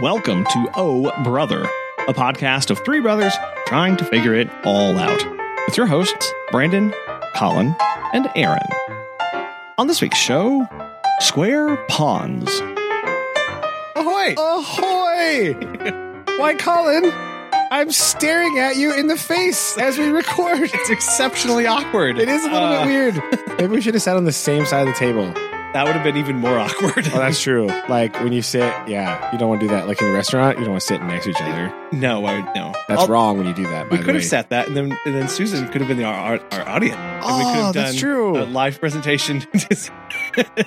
Welcome to Oh Brother, a podcast of three brothers trying to figure it all out. With your hosts, Brandon, Colin, and Aaron. On this week's show, Square Ponds. Ahoy! Ahoy! Why, Colin? I'm staring at you in the face as we record. It's exceptionally awkward. It is a little Uh, bit weird. Maybe we should have sat on the same side of the table. That would have been even more awkward. Oh, that's true. Like when you sit, yeah, you don't want to do that. Like in a restaurant, you don't want to sit next to each other. no, I would no. That's I'll- wrong when you do that. By We could have sat that, and then and then Susan could have been our our, our audience. and we could Oh, have that's done true. A live presentation to,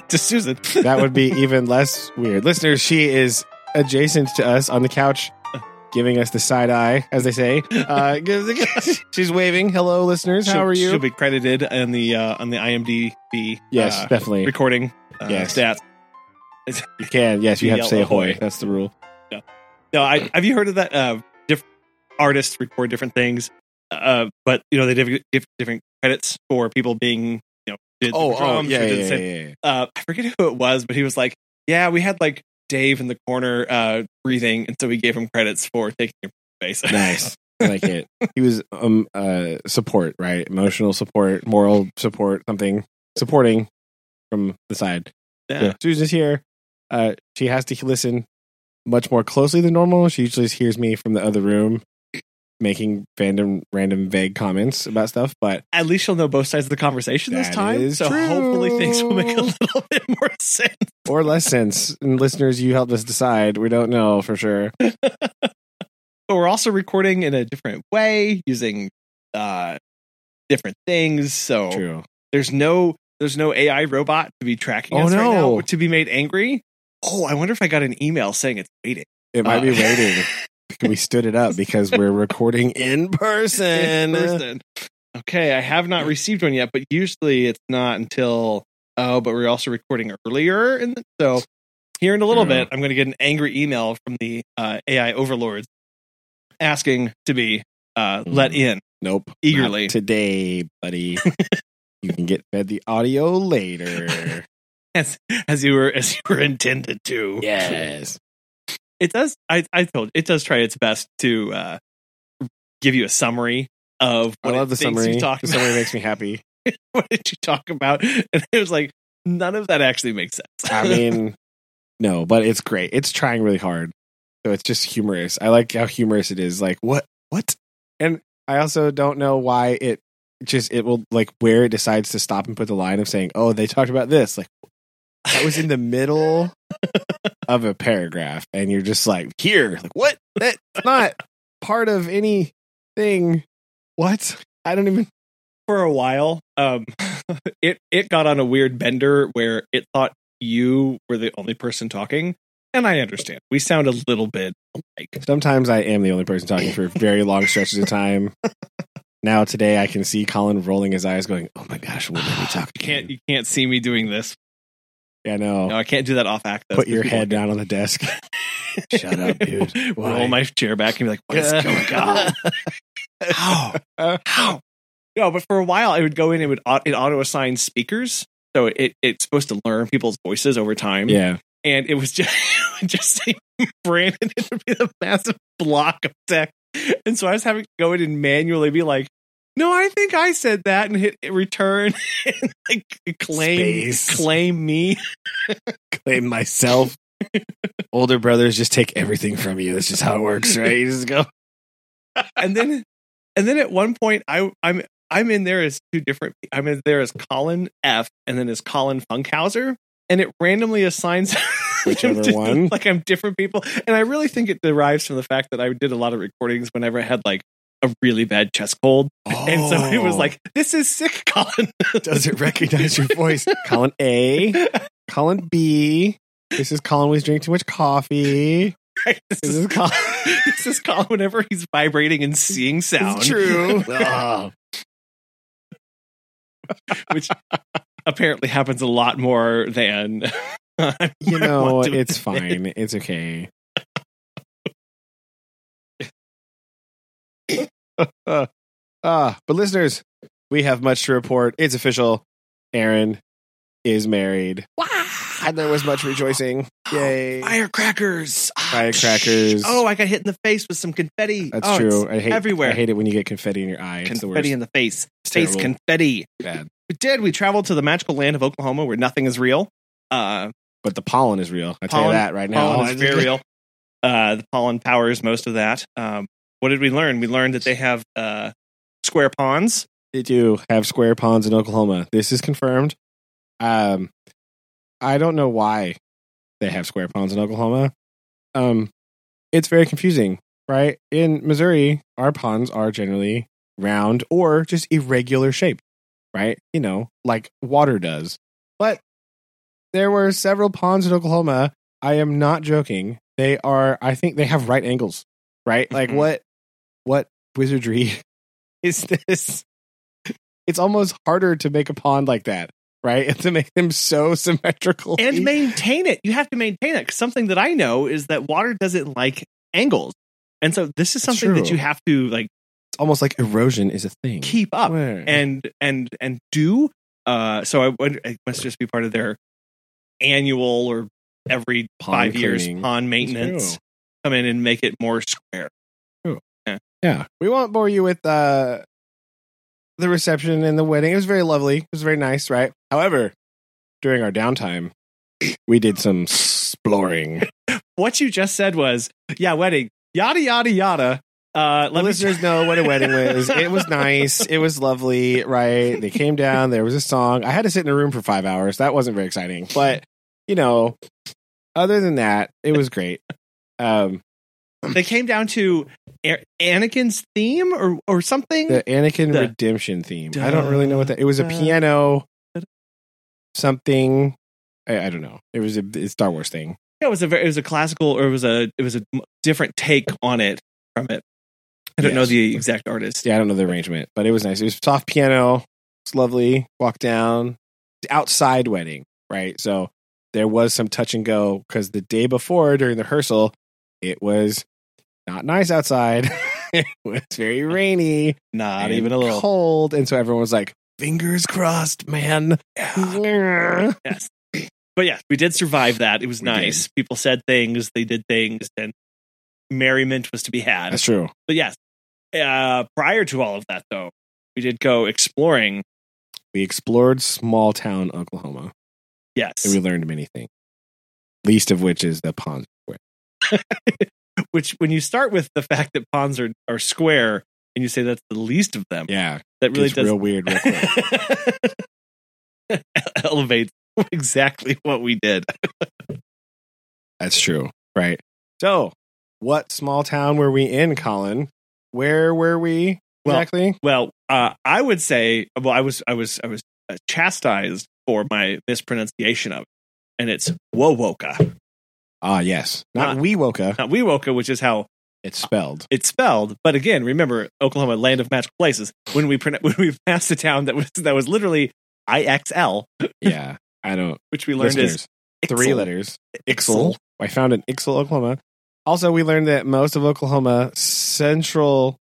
to Susan. that would be even less weird. Listeners, she is adjacent to us on the couch, giving us the side eye, as they say. Uh, she's waving. Hello, listeners. How She'll- are you? She'll be credited on the uh, on the IMDb. yes, uh, definitely. recording uh, Yes. stats. You can. Yes, you have to say ahoy. That's the rule. No, I, have you heard of that? Uh, different artists record different things, uh, but you know they give, different credits for people being you know did Oh, the drums yeah, yeah, yeah, yeah, yeah. uh, I forget who it was, but he was like, "Yeah, we had like Dave in the corner uh, breathing, and so we gave him credits for taking your space." Nice. I like it. He was um uh support, right? Emotional support, moral support, something supporting from the side. yeah. So Susan's here. Uh she has to listen much more closely than normal. She usually hears me from the other room making random random vague comments about stuff, but At least you'll know both sides of the conversation this time, so true. hopefully things will make a little bit more sense. or less sense. And listeners, you helped us decide. We don't know for sure. But we're also recording in a different way using uh, different things. So True. there's no there's no AI robot to be tracking Oh, us right now to be made angry. Oh, I wonder if I got an email saying it's waiting. It might Uh, be waiting. we stood it up because we're recording in person. in person. Okay, I have not received one yet, but usually it's not until oh, but we're also recording earlier, and so here in a little True. bit, I'm going to get an angry email from the uh, AI overlords asking to be uh, let Mm. in. Nope. Eagerly. Not today, buddy. you can get fed the audio later. As, as you were as you were intended to. yes. It does. I I told it does try its best to uh, give you a summary of I what love the summary. You talked The summary makes me happy. what did you talk about? And it was like none of that actually makes sense. I mean, no, but it's great. It's trying really hard. So it's just humorous. I like how humorous it is. Like, what? What? And I also don't know why it just, it will, like, where it decides to stop and put the line of saying, oh, they talked about this. Like, that was in the middle of a paragraph. And you're just like, here. Like, what? That's not part of anything. What? I don't even. for a while, um, it it got on a weird bender where it thought you were the only person talking, and I understand. We sound a little bit alike. Sometimes I am the only person talking for very long stretches of time. Now today I can see Colin rolling his eyes, going, "Oh my gosh, we talk?" You can't again?" you can't see me doing this. Yeah, no. No, I can't do that off access. Put your head down on the desk. Shut up, dude. Why? Roll my chair back and be like, "What is going on? How? How?" No, but for a while, I would go in. It would it auto assign speakers, so it it's supposed to learn people's voices over time. Yeah, and it was just just Brandon. It would be a massive block of text, and so I was having to go in and manually be like, "No, I think I said that," and hit return and like claim Space. claim me. claim myself. Older brothers just take everything from you. That's just how it works, right? You just go. and then and then at one point, I I'm I'm in there as two different. I'm in there as Colin F, and then as Colin Funkhauser. And it randomly assigns Whichever one. Like I'm different people, and I really think it derives from the fact that I did a lot of recordings whenever I had like a really bad chest cold, and so it was Oh. like, "This is sick, Colin." does it recognize your voice? Colin A, Colin B. This is Colin was drinking too much coffee. Right? This This is is Colin. this is Colin whenever he's vibrating and seeing sound. It's true. Oh. which apparently happens a lot more than You know, it's fine. It's okay. ah, but listeners, we have much to report. It's official. Aaron is married. Wow. And there was much rejoicing. Yay. Firecrackers! Ah. firecrackers. Oh, I got hit in the face with some confetti. That's Oh, true. I hate everywhere. I hate it when you get confetti in your eye. It's the worst. confetti in the face. It's Face terrible. confetti. Bad. We did. We traveled to the magical land of Oklahoma where nothing is real. Uh, But the pollen is real. I tell you that right now. pollen is very real. Uh, the pollen powers most of that. Um, what did we learn? We learned that they have uh, square ponds. They do have square ponds in Oklahoma. This is confirmed. Um, I don't know why they have square ponds in Oklahoma. Um, it's very confusing, right? In Missouri, our ponds are generally round or just irregular shaped, right? You know, like water does. But there were several ponds in Oklahoma. I am not joking. They are. I think they have right angles, right? Like Mhm. what? What wizardry is this? It's almost harder to make a pond like that, right? And to make them so symmetrical and maintain it. You have to maintain it. something that I know is that water doesn't like angles, and so this is something that you have to like it's almost like erosion is a thing. keep up Where? and and and do. Uh, so I must just be part of their annual or every Pond five years pond maintenance. Come in and make it more square. Yeah, we won't bore you with uh, the reception and the wedding. It was very lovely. It was very nice, right? However, during our downtime, we did some exploring. What you just said was, yeah, wedding, yada yada yada. Uh, let me listeners know what a wedding was. It was nice. It was lovely, right? They came down. There was a song. I had to sit in a room for five hours. That wasn't very exciting, but you know, other than that, it was great. Um, They came down to Anakin's theme or or something. the Anakin The- redemption theme. I don't really know what that. It was a piano, something. I, I don't know. It was a, a Star Wars thing. Yeah, it was a very, it was a classical or it was a it was a different take on it from it. I don't know the exact artist. Yeah, I don't know the arrangement, but it was nice. It was soft piano. It's lovely. Walk down. Outside wedding, right? So there was some touch and go because the day before during the rehearsal, it was not nice outside. it was very rainy, Not even a little. cold, and so everyone was like, "Fingers crossed, man." Yes. But yeah, we did survive that. It was We nice. People said things, they did things, and merriment was to be had. That's true. But yes, uh, prior to all of that, though, we did go exploring. We explored small town Oklahoma, Yes, and we learned many things. Least of which is the pond. Which when you start with the fact that ponds are, are square and you say that's the least of them, Yeah, that really does real weird. Real quick. elevates exactly what we did. That's true. Right. So, what small town were we in, Colin? Where were we exactly? Well, uh, I would say, well, I was, I was, I was uh, chastised for my mispronunciation of it, and it's Wowoka, Ah, yes. Not Not- Wewoka. not Wewoka, which is how It's spelled. it's spelled. But again, remember Oklahoma, land of magical places. When we when we passed a town that was that was literally IXL, yeah. I don't. which we learned is Listeners, three Ixl. letters. Ixl. I found in Ixel, Oklahoma. Also, we learned that most of Oklahoma, central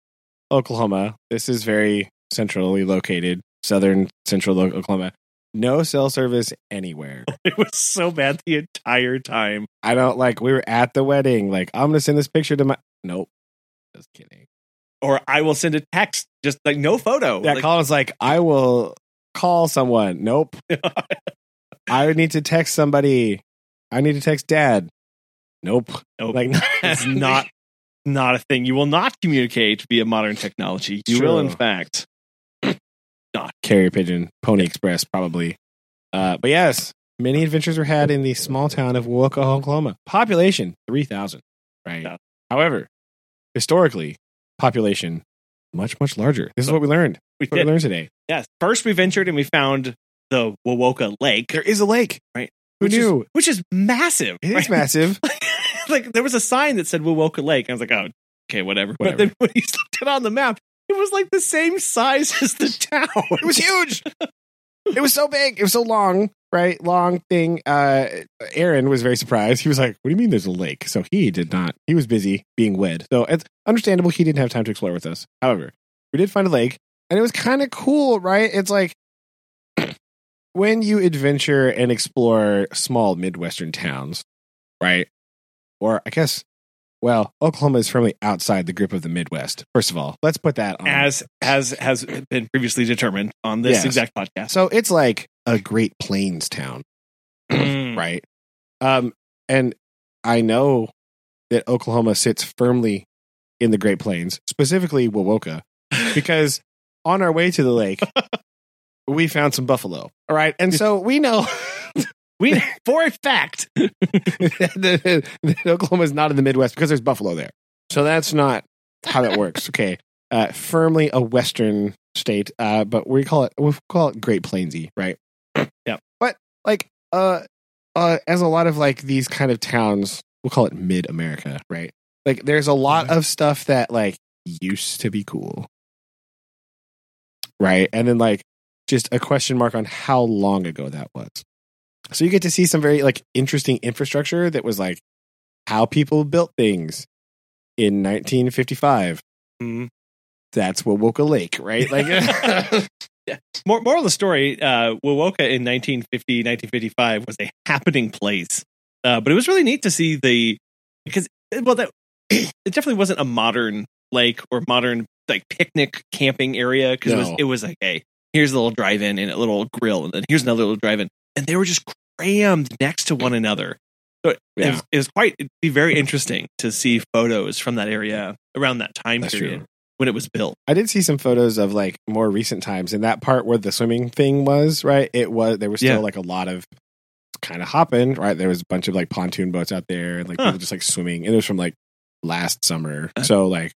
Oklahoma, this is very centrally located, southern central Oklahoma, no cell service anywhere. It was so bad the entire time. I don't like, we were at the wedding. Like, I'm going to send this picture to my. Nope. Just kidding. Or I will send a text, just like no photo. Yeah, Like, Colin's like, I will call someone. Nope. I need to text somebody. I need to text dad. Nope. Nope. Like, it's not not a thing. You will not communicate via modern technology. You will, in True. Fact. carrier pigeon, Pony Express, probably. Uh, but yes, many adventures were had in the small town of Woka, Oklahoma. Population three thousand. Right. Yeah. However, historically, population much much larger. This is what we learned. We What we learned today. Yes. First, we ventured and we found the Wowoka Lake. There is a lake. Right. Who which knew? Is, which is massive. it is right? massive. like there was a sign that said Wowoka Lake. I was like, oh, okay, whatever. Whatever. But then when you looked it on the map, it was like the same size as the town. It was huge. it was so big. It was so long, right? Long thing. Uh, Aaron was very surprised. He was like, "What do you mean there's a lake?" So he did not. He was busy being wed. So it's understandable he didn't have time to explore with us. However, we did find a lake, and it was kind of cool, right? It's like when you adventure and explore small midwestern towns, right? Or I guess Well, Oklahoma is firmly outside the grip of the Midwest. First of all, let's put that on. as has has been previously determined on this Yes. exact podcast. so it's like a Great Plains town, Mm. right? Um, and I know that Oklahoma sits firmly in the Great Plains, specifically Wowoka, because on our way to the lake, we found some buffalo. All right, and so we know we for a fact. that, that Oklahoma is not in the Midwest because there's buffalo there. So that's not how that works. Okay, uh, firmly a Western state, uh, but we call it we call it Great Plainsy, right? Yeah. But like, uh, uh, as a lot of like these kind of towns, we'll call it Mid America, right? Like, there's a lot of stuff that like used to be cool, right? And then like just a question mark on how long ago that was. So you get to see some very like interesting infrastructure that was like how people built things in 1955. Mm. That's Wowoka Lake, right? Like, More, moral of the story: uh, Wowoka in 1950, 1955 was a happening place, uh, but it was really neat to see the because well, that it definitely wasn't a modern lake or modern like picnic camping area because it was it was like hey, here's a little drive-in and a little grill, and then here's another little drive-in, and they were just crammed next to one another. So it, it was, it was quite it'd be very interesting to see photos from that area around that time That's period true. when it was built. I did see some photos of like more recent times, and that part where the swimming thing was right. It was there was still Yeah. like a lot of kind of hopping, right? There was a bunch of like pontoon boats out there, and like Huh. people just like swimming. And it was from like last summer, Uh. so like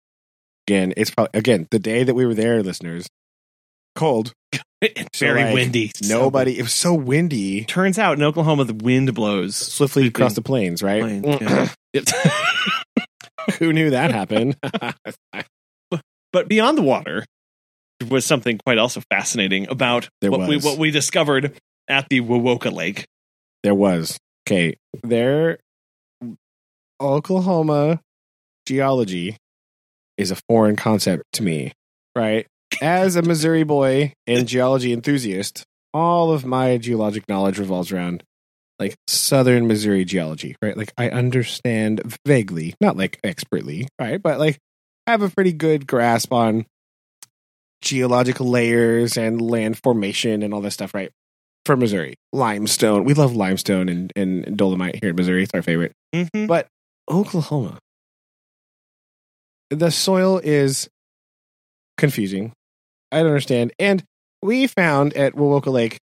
again, it's probably again the day that we were there, listeners. Cold, It's So, very like, windy. So nobody. It was so windy. Turns out in Oklahoma, the wind blows Swiftly across the plains, right? Plains, yeah. Who knew that happened? but beyond the water was something quite also fascinating about There what we what we discovered at the Wowoka Lake. There was. Okay. There Oklahoma geology is a foreign concept to me, right? As a Missouri boy and geology enthusiast, all of my geologic knowledge revolves around like southern Missouri geology, right? Like I understand vaguely, not like expertly, right? But like I have a pretty good grasp on geological layers and land formation and all that stuff, right? For Missouri, limestone. We love limestone and, and dolomite here in Missouri. It's our favorite. Mhm. But Oklahoma, the soil is confusing. I don't understand. And we found at Wowoka Lake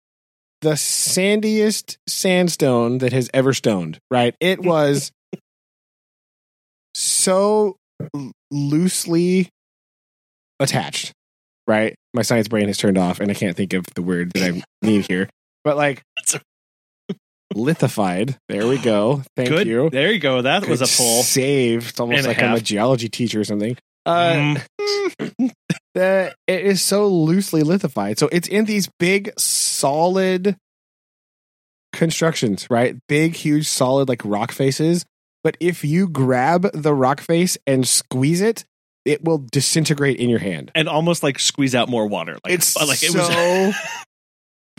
the sandiest sandstone that has ever stoned, right? It was so loosely attached, right? My science brain has turned off and I can't think of the word that I need here. But like lithified. There we go. Thank Good. you. There you go. That was a pull. save. It's almost and like I'm a geology teacher or something. Uh, Mm. the, it is so loosely lithified. So it's in these big, solid constructions, right? Big, huge, solid, like rock faces. But if you grab the rock face and squeeze it, it will disintegrate in your hand. and almost like squeeze out more water. Like, It's like it so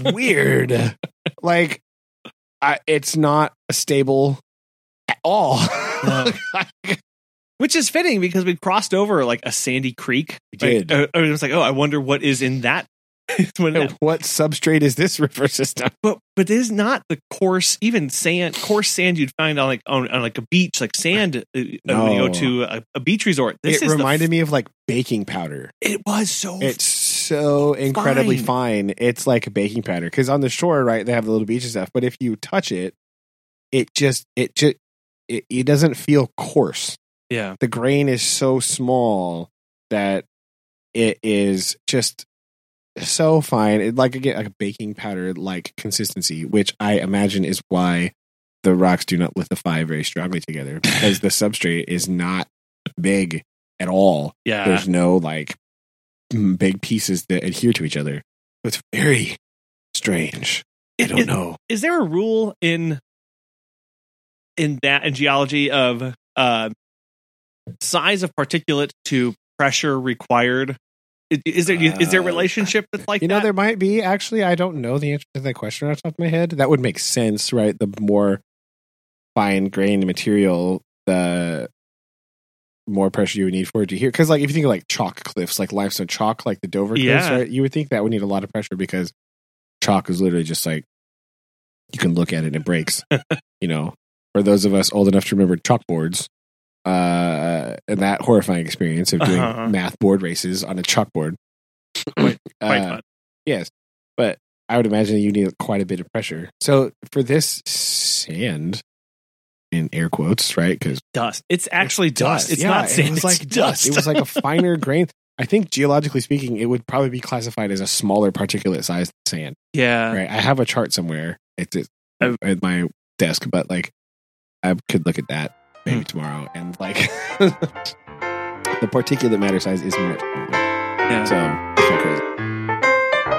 was. weird. like, I, it's not stable at all. No. Which is fitting because we crossed over like a sandy creek. We did. uh, I was like, oh, I wonder what is in that. what substrate is this river system? but but it is not the coarse, even sand, coarse sand you'd find on like on, on like a beach, like sand uh, when you go to a, a beach resort. This it reminded me of like baking powder. It was so. It's so incredibly Fine. fine. It's like a baking powder because on the shore, right, they have the little beach and stuff. But if you touch it, it just it just it, it doesn't feel coarse. Yeah. The grain is so small that it is just so fine. It, like again, like a baking powder like consistency, which I imagine is why the rocks do not lithify very strongly together because the substrate is not big at all Yeah. there's no like big pieces that adhere to each other. It's very strange. I don't It- know. is there a rule in in that in geology of uh size of particulate to pressure required is there is there a Uh, relationship that's like You know, that there might be actually. I don't know the answer to that question off the top of my head. That would make sense, right? The more fine grained material, the more pressure you would need for it to hear. Because like if you think of like chalk cliffs, like limestone chalk, like the Dover cliffs, right? You would think that would need a lot of pressure because chalk is literally just like you can look at it and it breaks. you know, for those of us old enough to remember chalkboards, uh, and that horrifying experience of doing Uh-huh. math board races on a chalkboard. Quite- Quite Uh, fun. Yes, but I would imagine you need quite a bit of pressure. So for this sand, in air quotes, right? Because Dust. It's actually dust. It's yeah, not sand. It was it's like dust. It was like a finer grain. I think geologically speaking, it would probably be classified as a smaller particulate size sand. yeah. Right? I have a chart somewhere. It's it's Oh. at my desk, but like I could look at that maybe Hmm. tomorrow, and like the particulate matter size is much smaller. Yeah. So it's not crazy.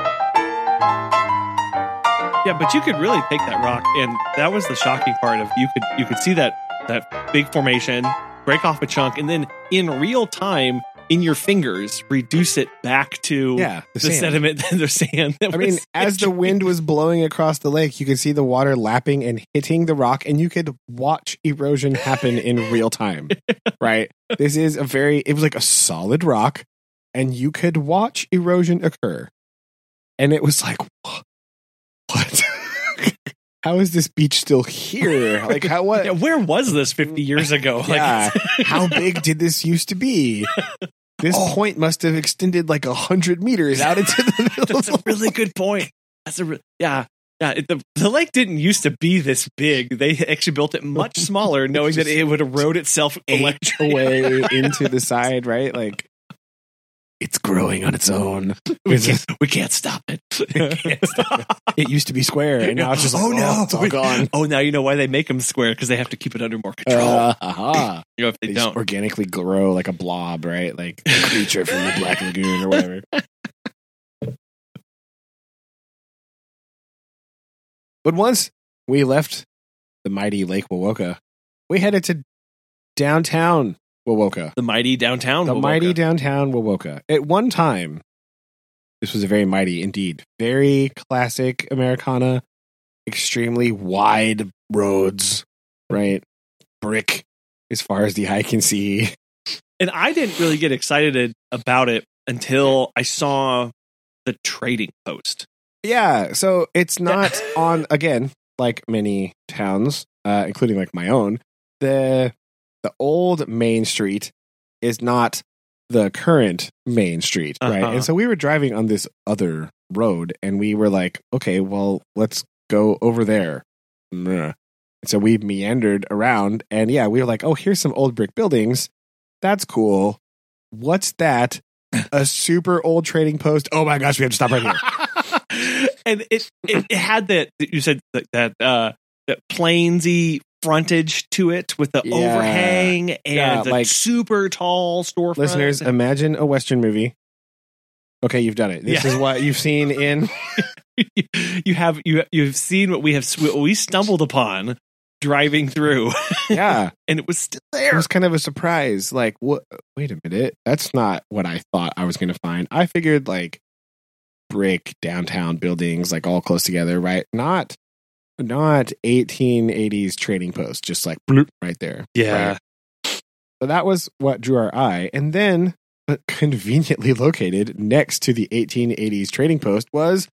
Yeah, but you could really take that rock, and that was the shocking part of you could you could see that that big formation break off a chunk, and then in real time in your fingers reduce it back to Yeah, the, sand. sediment and the sand. that I mean, as the wind was blowing across the lake, you could see the water lapping and hitting the rock, and you could watch erosion happen in real time. Right? This is a very, it was like a solid rock, and you could watch erosion occur. And it was like, what? how is this beach still here? Like, how, what? Yeah, where was this 50 years ago? Like, Yeah. how big did this used to be? This Oh. point must have extended like a hundred meters out into the middle That's a really good point. That's a re- yeah. Yeah, it, the, the lake didn't used to be this big. They actually built it much smaller, knowing that it would erode itself away into the side, right? Like it's growing on its own. We can't, we can't stop it. Can't stop. It used to be square, and now it's just like, oh no, it's all gone. Oh, now you know why they make them square because they have to keep it under more control. Uh, aha. you know, if they, They don't, organically grow like a blob, right? Like a creature from the Black Lagoon or whatever. But once we left the mighty Lake Wawoka, we headed to downtown Wawoka. the mighty downtown, the mighty downtown Wawoka. At one time, this was a very mighty indeed, very classic Americana, extremely wide roads, right? Brick as far as the eye can see. and I didn't really get excited about it until I saw the trading post. Yeah, so it's not on again like many towns, uh, including like my own. The the old main street is not the current main street, right? Uh-huh. And so we were driving on this other road, and we were like, okay, well, let's go over there. Meh. So we meandered around, and yeah, we were like, oh, here's some old brick buildings. That's cool. What's that? A super old trading post. Oh my gosh, we have to stop right here. and it, it it had that you said that that uh that plainsy frontage to it with the Yeah. overhang and Yeah, the like- super tall storefront. Listeners, imagine a Western movie. Okay, you've done it. This Yeah. is what you've seen in. you have you you've seen what we have what we stumbled upon driving through, Yeah, and it was still there. it was kind of a surprise. Like, what? Wait a minute. That's not what I thought I was going to find. I figured like brick downtown buildings, like all close together, right? Not, not 1880s trading post, just like bloop right there. Yeah. Right? So that was what drew our eye, and then. But conveniently located next to the 1880s trading post was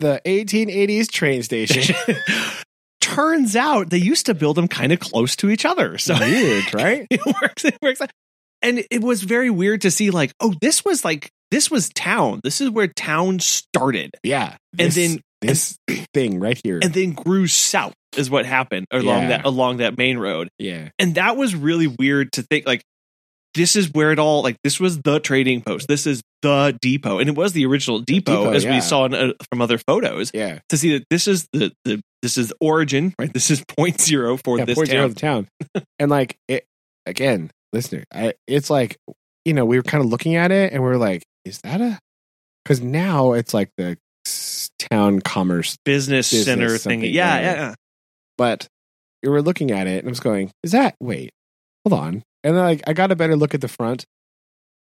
the 1880s train station. Turns out they used to build them kind of close to each other. So Weird, right? it works. It works. And it was very weird to see, like, oh, this was like this was town. This is where town started, Yeah. and then this thing right here. and then grew south is what happened along Yeah. that along that main road. yeah. And that was really weird to think like this is where it all like this was the trading post. This is the depot, and it was the original depot, depot, as yeah. we saw in, uh, from other photos. Yeah. To see that this is the the this is origin, right? This is point zero for yeah this point zero town. of the town. and like it again, listener, I, it's like you know, we were kind of looking at it and we are like, is that a because now it's like the town commerce business, Business center thing. Yeah, yeah. yeah, but you were looking at it and I was going, is that wait, hold on. And then like I got a better look at the front.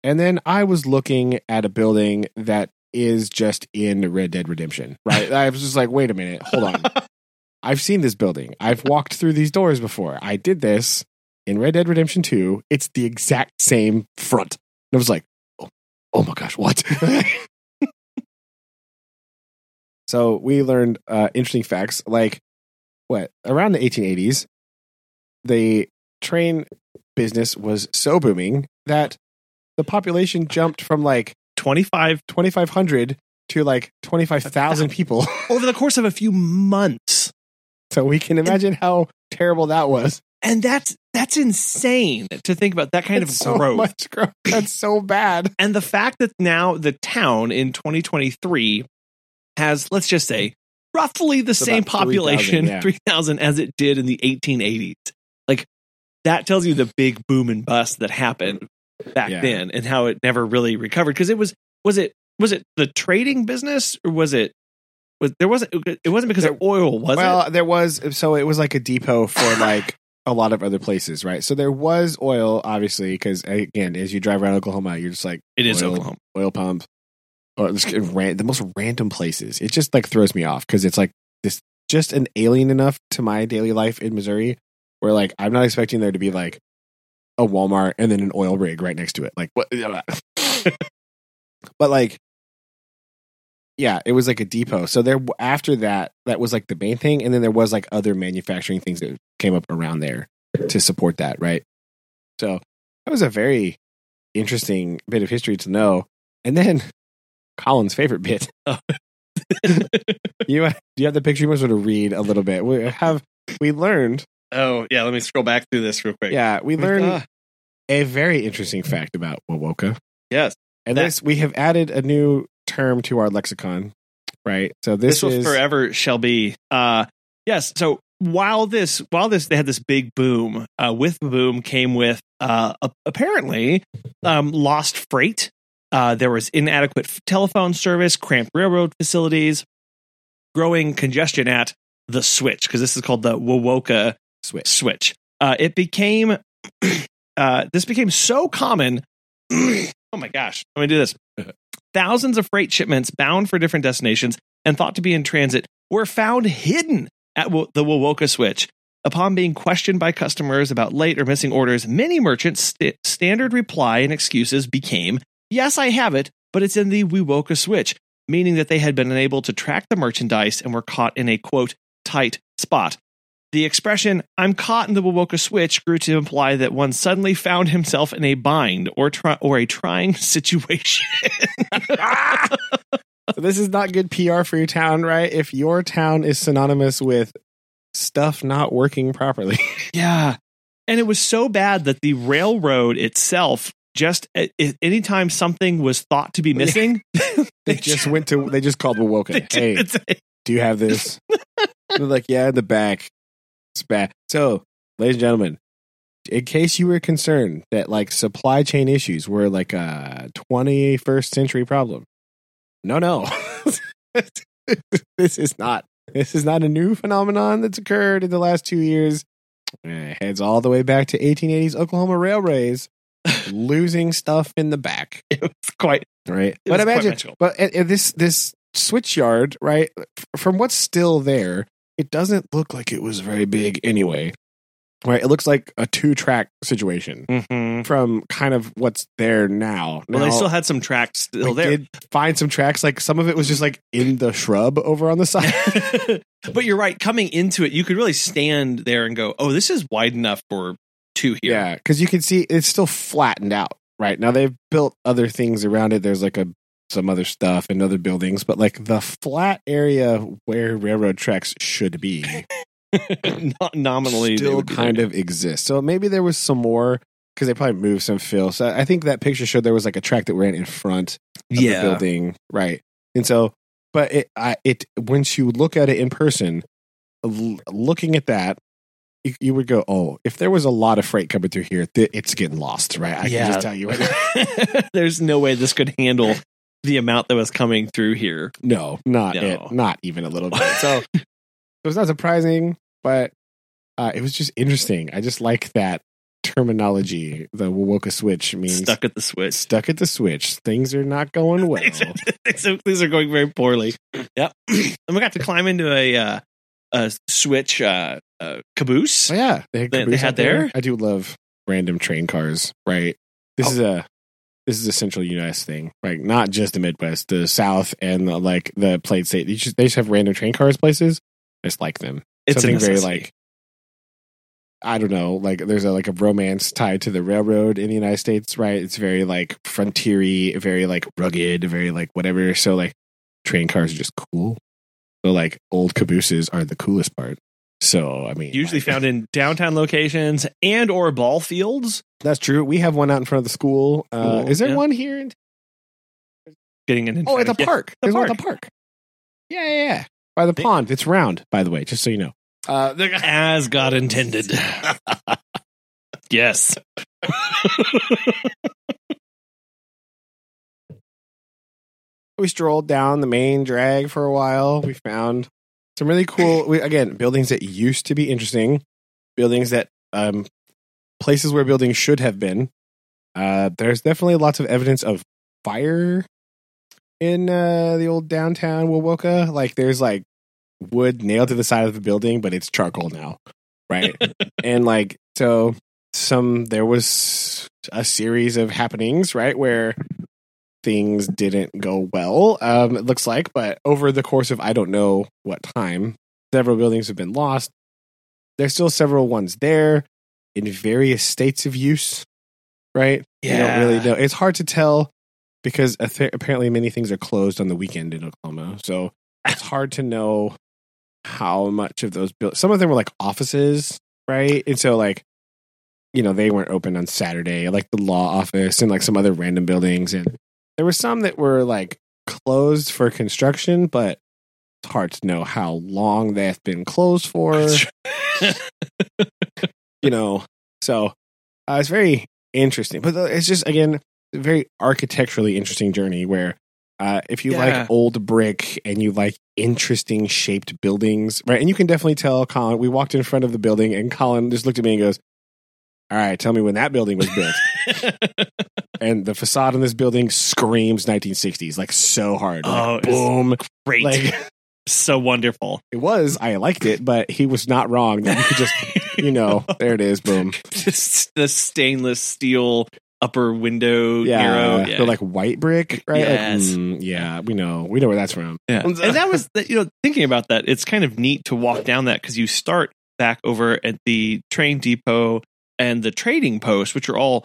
And then I was looking at a building that is just in Red Dead Redemption. Right. I was just like, wait a minute, hold on. I've seen this building. I've walked through these doors before. I did this in Red Dead Redemption 2, it's the exact same front. And I was like, oh, oh my gosh, what? so we learned uh, interesting facts like what around the 1880s, the train business was so booming that the population jumped from like 25 2,500 to like 25,000 people. over the course of a few months. so we can imagine how terrible that was. And that's that's insane to think about that kind of so growth. That's so bad. And the fact that now the town in 2023 has, let's just say, roughly the It's same about 3,000, population, yeah. 3,000, as it did in the 1880s. Like, that tells you the big boom and bust that happened back Yeah. then and how it never really recovered. Because it was, was it, was it the trading business or was it, was, there wasn't, it wasn't because of oil, was well, it? there was so it was like a depot for like a lot of other places, right? So there was oil, obviously, because again, as you drive around Oklahoma, you're just like It is oil, Oklahoma. oil pump, or just ran, the most random places. It just like throws me off because it's like this just an alien enough to my daily life in Missouri, where like I'm not expecting there to be like a Walmart and then an oil rig right next to it. Like what? but like yeah it was like a depot so there after that that was like the main thing and then there was like other manufacturing things that came up around there to support that right so that was a very interesting bit of history to know and then colin's favorite bit Oh. you do you have the picture you want to read a little bit we have we learned oh, yeah. Let me scroll back through this real quick. yeah we Uh, learned a very interesting fact about wawoka yes. and That- this we have added a new term to our lexicon right so this, this, will is forever shall be uh yes so while this while this they had this big boom uh with the boom came with uh apparently um lost freight uh there was inadequate telephone service cramped railroad facilities growing congestion at the switch because this is called the Wowoka switch. switch. Uh it became uh this became so common oh my gosh let me do this. Thousands of freight shipments bound for different destinations and thought to be in transit were found hidden at Wo- the Wowoka switch. Upon being questioned by customers about late or missing orders, many merchants' st- standard reply and excuses became, Yes, I have it, but it's in the Wowoka switch, meaning that they had been unable to track the merchandise and were caught in a quote, tight spot. The expression, I'm caught in the Wowoka switch, grew to imply that one suddenly found himself in a bind or, try- or a trying situation. So this is not good PR for your town, right? If your town is synonymous with stuff not working properly. Yeah. And it was so bad that the railroad itself just anytime something was thought to be missing, they just went to they just called Wowoka. Hey, do you have this? They're like, yeah, in the back. It's bad. So, ladies and gentlemen, in case you were concerned that like supply chain issues were like a 21st century problem, no, no, this is not. This is not a new phenomenon that's occurred in the last two years. It heads all the way back to 1880s Oklahoma railways losing stuff in the back. it was quite right? But imagine, but uh, uh, this this switch yard, right? From what's still there, it doesn't look like it was very big anyway. Right? It looks like a two track situation Mhm. from kind of what's there now. Well, they still had some tracks still there. did find some tracks. Like some of it was just like in the shrub over on the side. but you're right. Coming into it, you could really stand there and go, "Oh, this is wide enough for here." Yeah, because you can see it's still flattened out. Right now, they've built other things around it. There's like a some other stuff and other buildings, but like the flat area where railroad tracks should be Not nominally, still kind of exists. So maybe there was some more because they probably moved some fill. So I think that picture showed there was like a track that ran in front of yeah. the building, right? And so, but it, I, it once you look at it in person, looking at that, you, you would go, "Oh, if there was a lot of freight coming through here, th- it's getting lost." Right? I Yeah. can just tell you. Right. There's no way this could handle the amount that was coming through here. no, not No. it, not even a little bit. So it was not surprising, but uh, it was just interesting. I just like that terminology. The Wowoka switch means Stuck at the switch. stuck at the switch. Things are not going well. things, are, things are going very poorly. Yep. and we got to climb into a uh, uh, Switch uh, uh, caboose. Oh yeah, They- had they had there. there? I do love random train cars. Right. This Oh. is a this is a central U.S. thing, right? Not just the Midwest, the South, and the, like the plate state. They just, they just have random train cars places. I just like them. It's Something very like I don't know, like there's a like a romance tied to the railroad in the United States, right? It's very like frontiery, very like rugged, very like whatever. So like train cars are just cool. So like old cabooses are the coolest part. So I mean, usually like- found in downtown locations and or ball fields. That's true. We have one out in front of the school. Uh, Cool, is there yeah. one here? In- Getting in. oh, at the yeah, park. the There's one at park. the park. Yeah, yeah, yeah. By the They- pond. It's round, by the way, just so you know. Uh, as God intended. yes. we strolled down the main drag for a while. We found some really cool, we, again, buildings that used to be interesting, buildings that, um, places where buildings should have been. Uh, there's definitely lots of evidence of fire in uh, the old downtown Wowoka. Like, there's like wood nailed to the side of the building, but it's charcoal now, right? and like, so some there was a series of happenings, right, where things didn't go well. Um, it looks like, but over the course of I don't know what time, several buildings have been lost. There's still several ones there in various states of use, right? You don't really know. It's hard to tell because appa- apparently many things are closed on the weekend in Oklahoma, so it's hard to know how much of those built. Some of them were like offices, right? And so like you know they weren't open on Saturday, like the law office and like some other random buildings, and there were some that were like closed for construction, but it's hard to know how long they've been closed for. you know, so uh, it's very interesting. But it's just again a very architecturally interesting journey where. Uh, if you Yeah. like old brick and you like interesting shaped buildings, right? And you can definitely tell Colin. We walked in front of the building, and Colin just looked at me and goes, "All right, tell me when that building was built." and the facade on this building screams 1960s, like so hard. Like, Oh, boom! Great. Like so wonderful. it was. I liked it, but he was not wrong. That you could just, you know, there it is. Boom. Just the stainless steel upper window Yeah. Yeah. the like white brick, right? Like, mm, yeah, we know. We know where that's from. Yeah. and that was you know thinking about that it's kind of neat to walk down that because you start back over at the train depot and the trading post which are all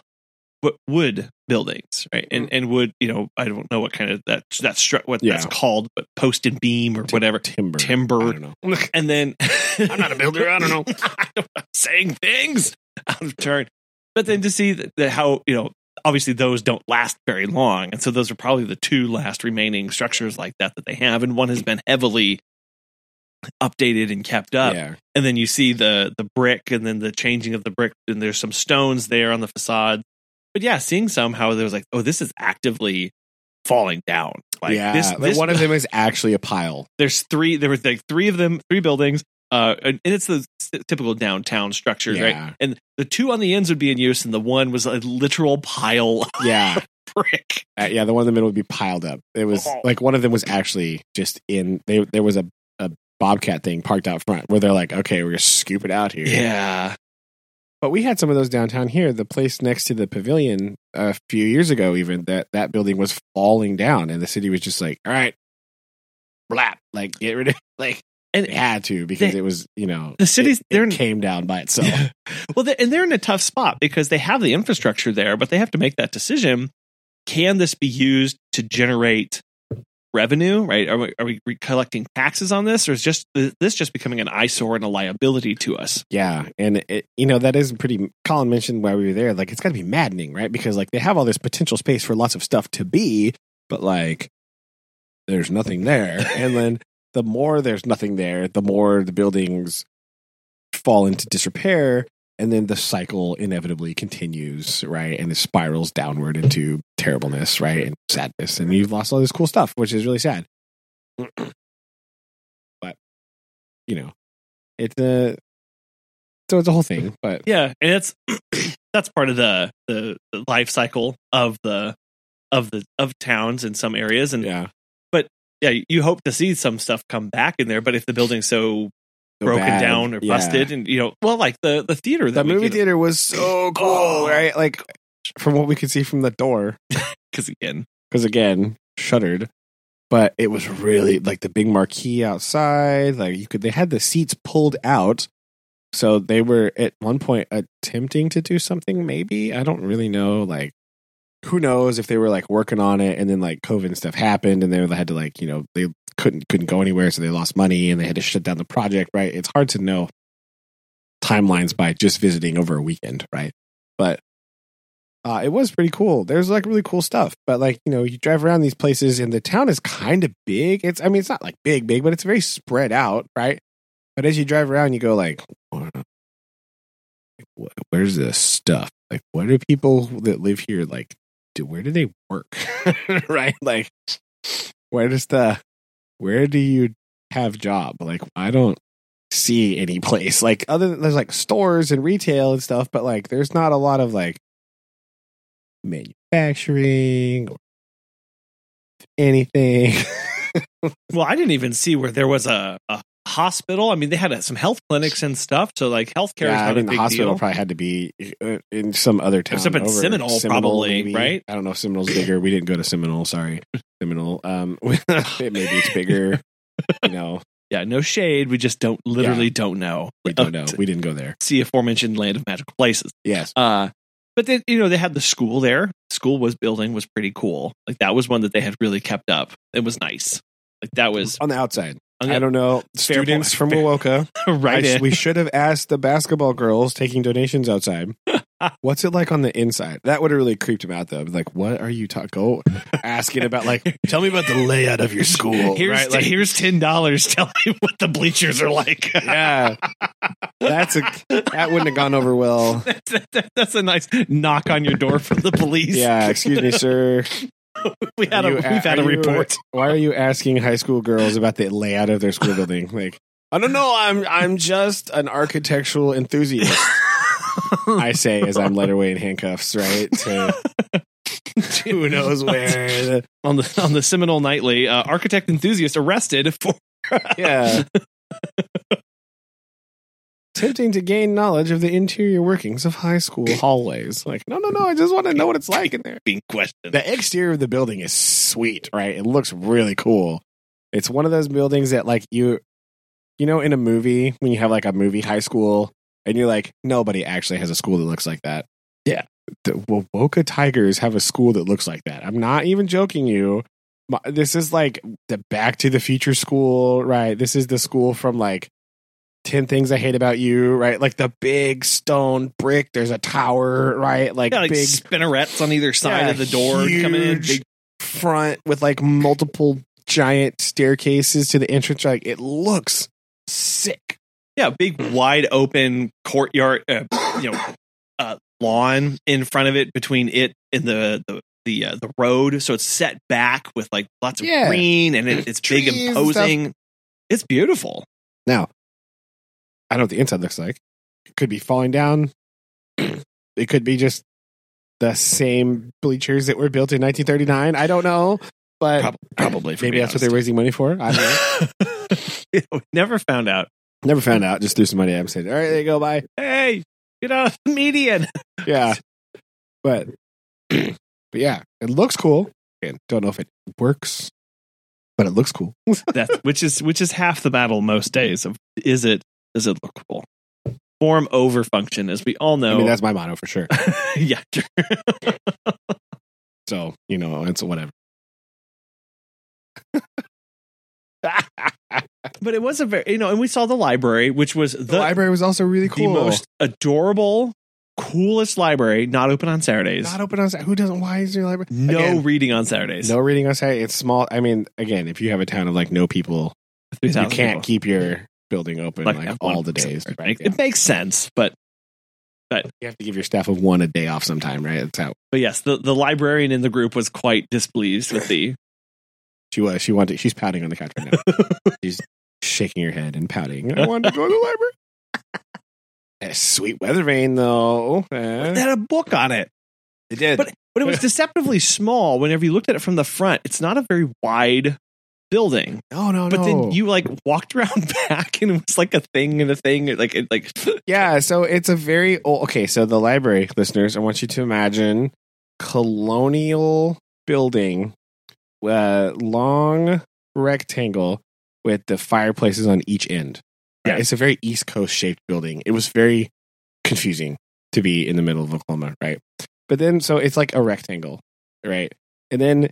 wood buildings right? And mm-hmm. and wood you know i don't know what kind of that that's stru- what that's called but post and beam or whatever. Timber. timber. I don't know. and then I'm not a builder, I don't know. I'm saying. Things out of turn. But then to see that, that how you know obviously those don't last very long. And so those are probably the two last remaining structures like that that they have. And one has been heavily updated and kept up Yeah. and then you see the the brick and then the changing of the brick and there's some stones there on the facade but yeah seeing somehow there was like oh this is actively falling down like yeah. this, like, this one of them is actually a pile. there's three there were like three of them three buildings uh and it's the typical downtown structures Yeah. right and the two on the ends would be in use and the one was a literal pile of Yeah. brick Uh, yeah, the one in the middle would be piled up. It was Oh. like one of them was actually just in. They there was a bobcat thing parked out front where they're like, okay, we're gonna scoop it out here. yeah But we had some of those downtown here. The place next to the pavilion a few years ago, even that that building was falling down, and the city was just like, all right, blap, like get rid of like. and It had to because They- it was you know The city's- it, they're it came down by itself. well they, and they're in a tough spot because they have the infrastructure there but they have to make that decision can this be used to generate revenue right are we, are we collecting taxes on this or is just this just becoming an eyesore and a liability to us Yeah, and it, you know that is pretty. Colin mentioned while we were there, like it's got to be maddening, right? Because like they have all this potential space for lots of stuff to be, but like there's nothing there, and then the more there's nothing there, the more the buildings fall into disrepair, and then the cycle inevitably continues, right? And it spirals downward into terribleness, right, and sadness, and you've lost all this cool stuff, which is really sad. but you know, it's a so it's a whole thing, but Yeah, and it's that's part of the, the the life cycle of the of the of towns in some areas, and yeah, but yeah, you hope to see some stuff come back in there. But if the building's so broken bad. down or Yeah. busted, and you know, well, like the the theater that The movie theater theater was so oh, cool, Oh. right? Like from what we could see from the door, because again, because again, shuttered. But it was really like the big marquee outside. Like you could, they had the seats pulled out, so they were at one point attempting to do something. Maybe I don't really know. Like who knows if they were like working on it, and then like COVID and stuff happened, and they had to like you know they couldn't couldn't go anywhere, so they lost money and they had to shut down the project. Right? It's hard to know timelines by just visiting over a weekend, right? But uh, it was pretty cool. There's like really cool stuff, but like you know, you drive around these places, and the town is kind of big. It's I mean, it's not like big, big, but it's very spread out, right? But as you drive around, you go like, where's this stuff? Like, what do people that live here like? Do where do they work? right? Like, where does the where do you have job? Like, I don't see any place like other than there's like stores and retail and stuff, but like there's not a lot of like manufacturing or anything. well, I didn't even see where there was a, a hospital. I mean, they had uh, some health clinics and stuff, so like healthcare is yeah, I mean the hospital deal. probably had to be uh, in some other town. was up in over- Seminole, probably, right? I don't know if Seminole's bigger. We didn't go to Seminole. Sorry, Seminole. Um, maybe it's bigger. You know, Yeah, no shade. We just don't literally don't know. we don't know. We didn't go there. see aforementioned land of magical places. Yes. Uh, but then you know they had the school there. School was building was pretty cool. Like that was one that they had really kept up. It was nice. Like that was On the outside, I don't know. Fair Students point. from Wewoka. right. I- we should have asked the basketball girls taking donations outside. What's it like on the inside? That would have really creeped him out, though. Like, what are you talking? Go asking about. Like, tell me about the layout of your school. here's right? Like, here's ten dollars. Tell me what the bleachers are like. yeah, that's a that wouldn't have gone over well. That- that- that's a nice knock on your door from the police. Yeah, excuse me, sir. we had a we've had a are you report. why are you asking high school girls about the layout of their school building? Like, I don't know. I'm I'm just an architectural enthusiast. I say as I'm led away in handcuffs, right? To who knows where. On the on the Seminole Nightly, uh, architect enthusiast arrested for yeah. Attempting to gain knowledge of the interior workings of high school hallways. Like, no, no, no. I just want to know what it's like in there. being questioned. The exterior of the building is sweet, right? It looks really cool. It's one of those buildings that, like, you, you know, in a movie when you have like a movie high school, and you're like, nobody actually has a school that looks like that. Yeah. the Woka Tigers have a school that looks like that. I'm not even joking you. This is like the Back to the Future school, right? This is the school from like 10 Things I Hate About You, right? Like the big stone brick, there's a tower, right? Like yeah, like big spinnerets on either side Yeah, of the door coming in. Big, front with like multiple giant staircases to the entrance. Like it looks sick. yeah, big wide open courtyard. Uh, you know, uh, lawn in front of it between it and the the the, uh, the road. So it's set back with like lots of Yeah. green and it, it's big, Trees imposing. It's beautiful. Now, I don't know what the inside looks like. It could be falling down. it could be just the same bleachers that were built in 1939. I don't know, but Prob- probably. maybe that's what they're raising money for. I don't know. Never found out. Never found out. Just threw some money at him. Said, "All right, there you go. Bye." Hey, get out of the median. Yeah, but but yeah, it looks cool. And don't know if it works, but it looks cool. That's which is which is half the battle most days. Of is it does it look cool? Form over function, as we all know. I mean, that's my motto for sure. yeah. So you know, it's whatever. But it was a very you know, and we saw the library, which was the, The library was also really cool. the most adorable, coolest library. Not open on Saturdays. Not open on Saturday. Who doesn't? Why is your library? no Again, reading on Saturdays. no reading on Saturday. It's small. I mean, again, if you have a town of like no people, you can't people. keep your building open like, F1 all the days. Right? Yeah. It makes sense, but but You have to give your staff of one a day off sometime, right? That's how but yes, the, the librarian in the group was quite displeased with the she was. She wanted. She's pouting on the couch right now. she's shaking her head and pouting. I wanted to go to the library. A sweet weather vane, though. it Eh, had a book on it. it did. But but it was deceptively small whenever you looked at it from the front. It's not a very wide building. Oh no, no, But no. then you like walked around back and it was like a thing and a thing. Like it like Yeah, so it's a very old. Okay, so the library listeners, I want you to imagine colonial building, uh, long rectangle with the fireplaces on each end. Yeah. it's a very East Coast shaped building. It was very confusing to be in the middle of Oklahoma, right? But then, so it's like a rectangle, right? And then,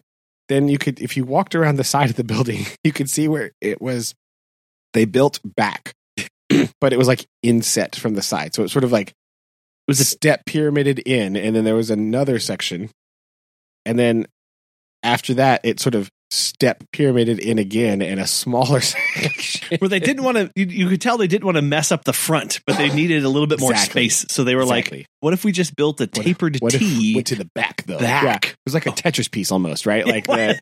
then you could, if you walked around the side of the building, you could see where it was. They built back but it was like inset from the side. So it's sort of like it was a step pyramided in, and then there was another section. And then after that, it sort of step pyramided in again and a smaller section. where they didn't want to you, you could tell they didn't want to mess up the front, but they needed a little bit more Exactly. space. So they were like, what if we just built a What if- tapered if T? went to the back though? Back. Yeah. It was like a oh. Tetris piece almost, right? Like the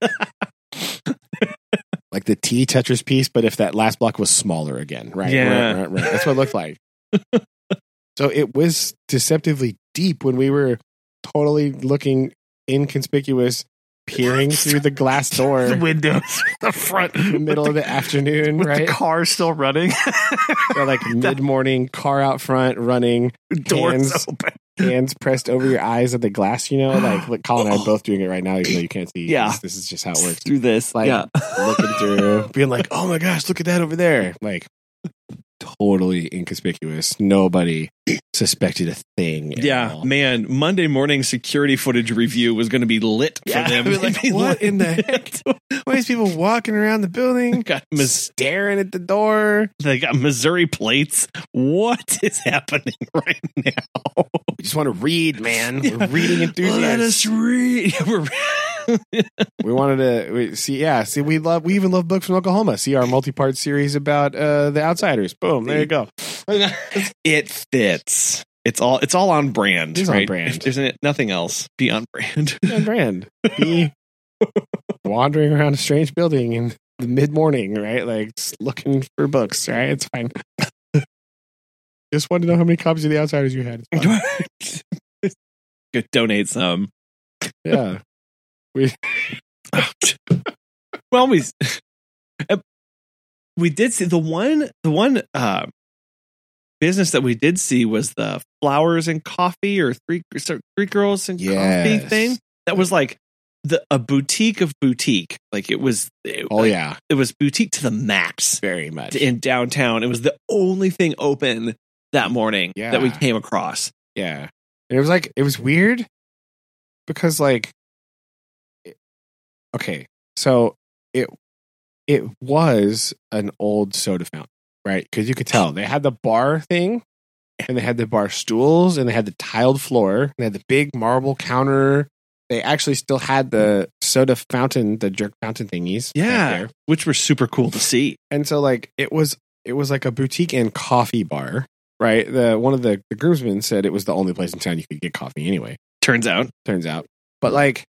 like the T Tetris piece, but if that last block was smaller again, right? Yeah. Right, right, right. That's what it looked like. so it was deceptively deep when we were totally looking inconspicuous, peering through the glass door the windows, the front, the middle of the afternoon, right? the car still running, Or like mid morning, car out front, running, doors Hands. open. hands pressed over your eyes at the glass, you know? Like, like Colin and I are both doing it right now, even though you can't see. Yeah. This, this is just how it works. Through this, Like, yeah. looking through, being like, "Oh my gosh, look at that over there!" Like, totally inconspicuous. Nobody suspected a thing. Yeah, all. man. Monday morning security footage review was going to be lit Yeah, for them. like, what in the lit. Why is people walking around the building, got Mis- staring at the door? they got Missouri plates. What is happening right now? We just want to read, man. Yeah. We're reading enthusiasts. Let us read. We wanted to we, see. Yeah, see, we love. We even love books from Oklahoma. See our multi-part series about uh, the Outsiders. Boom, there you go. it fits. It's all it's all on brand. It is on brand. If there's nothing else, be on brand. on brand. Be wandering around a strange building in the mid morning, right? Like looking for books, right? It's fine. Just wanted to know how many copies of The Outsiders you had. Good, donate some. yeah. We Well, we uh, we did see the one the one uh, business that we did see was the flowers and coffee or three three girls and coffee thing. That was like the a boutique of boutique. Like it was. It, Oh yeah, it was boutique to the max very much. in downtown. It was the only thing open that morning that we came across. Yeah. It was like it was weird because like okay, so it it was an old soda fountain, right? Cuz you could tell they had the bar thing and they had the bar stools and they had the tiled floor and they had the big marble counter. They actually still had the soda fountain, the jerk fountain thingies. Yeah, there. which were super cool to see. And so like it was it was like a boutique and coffee bar, right? The one of the, the groomsmen said it was the only place in town you could get coffee anyway, Turns out, turns out. But like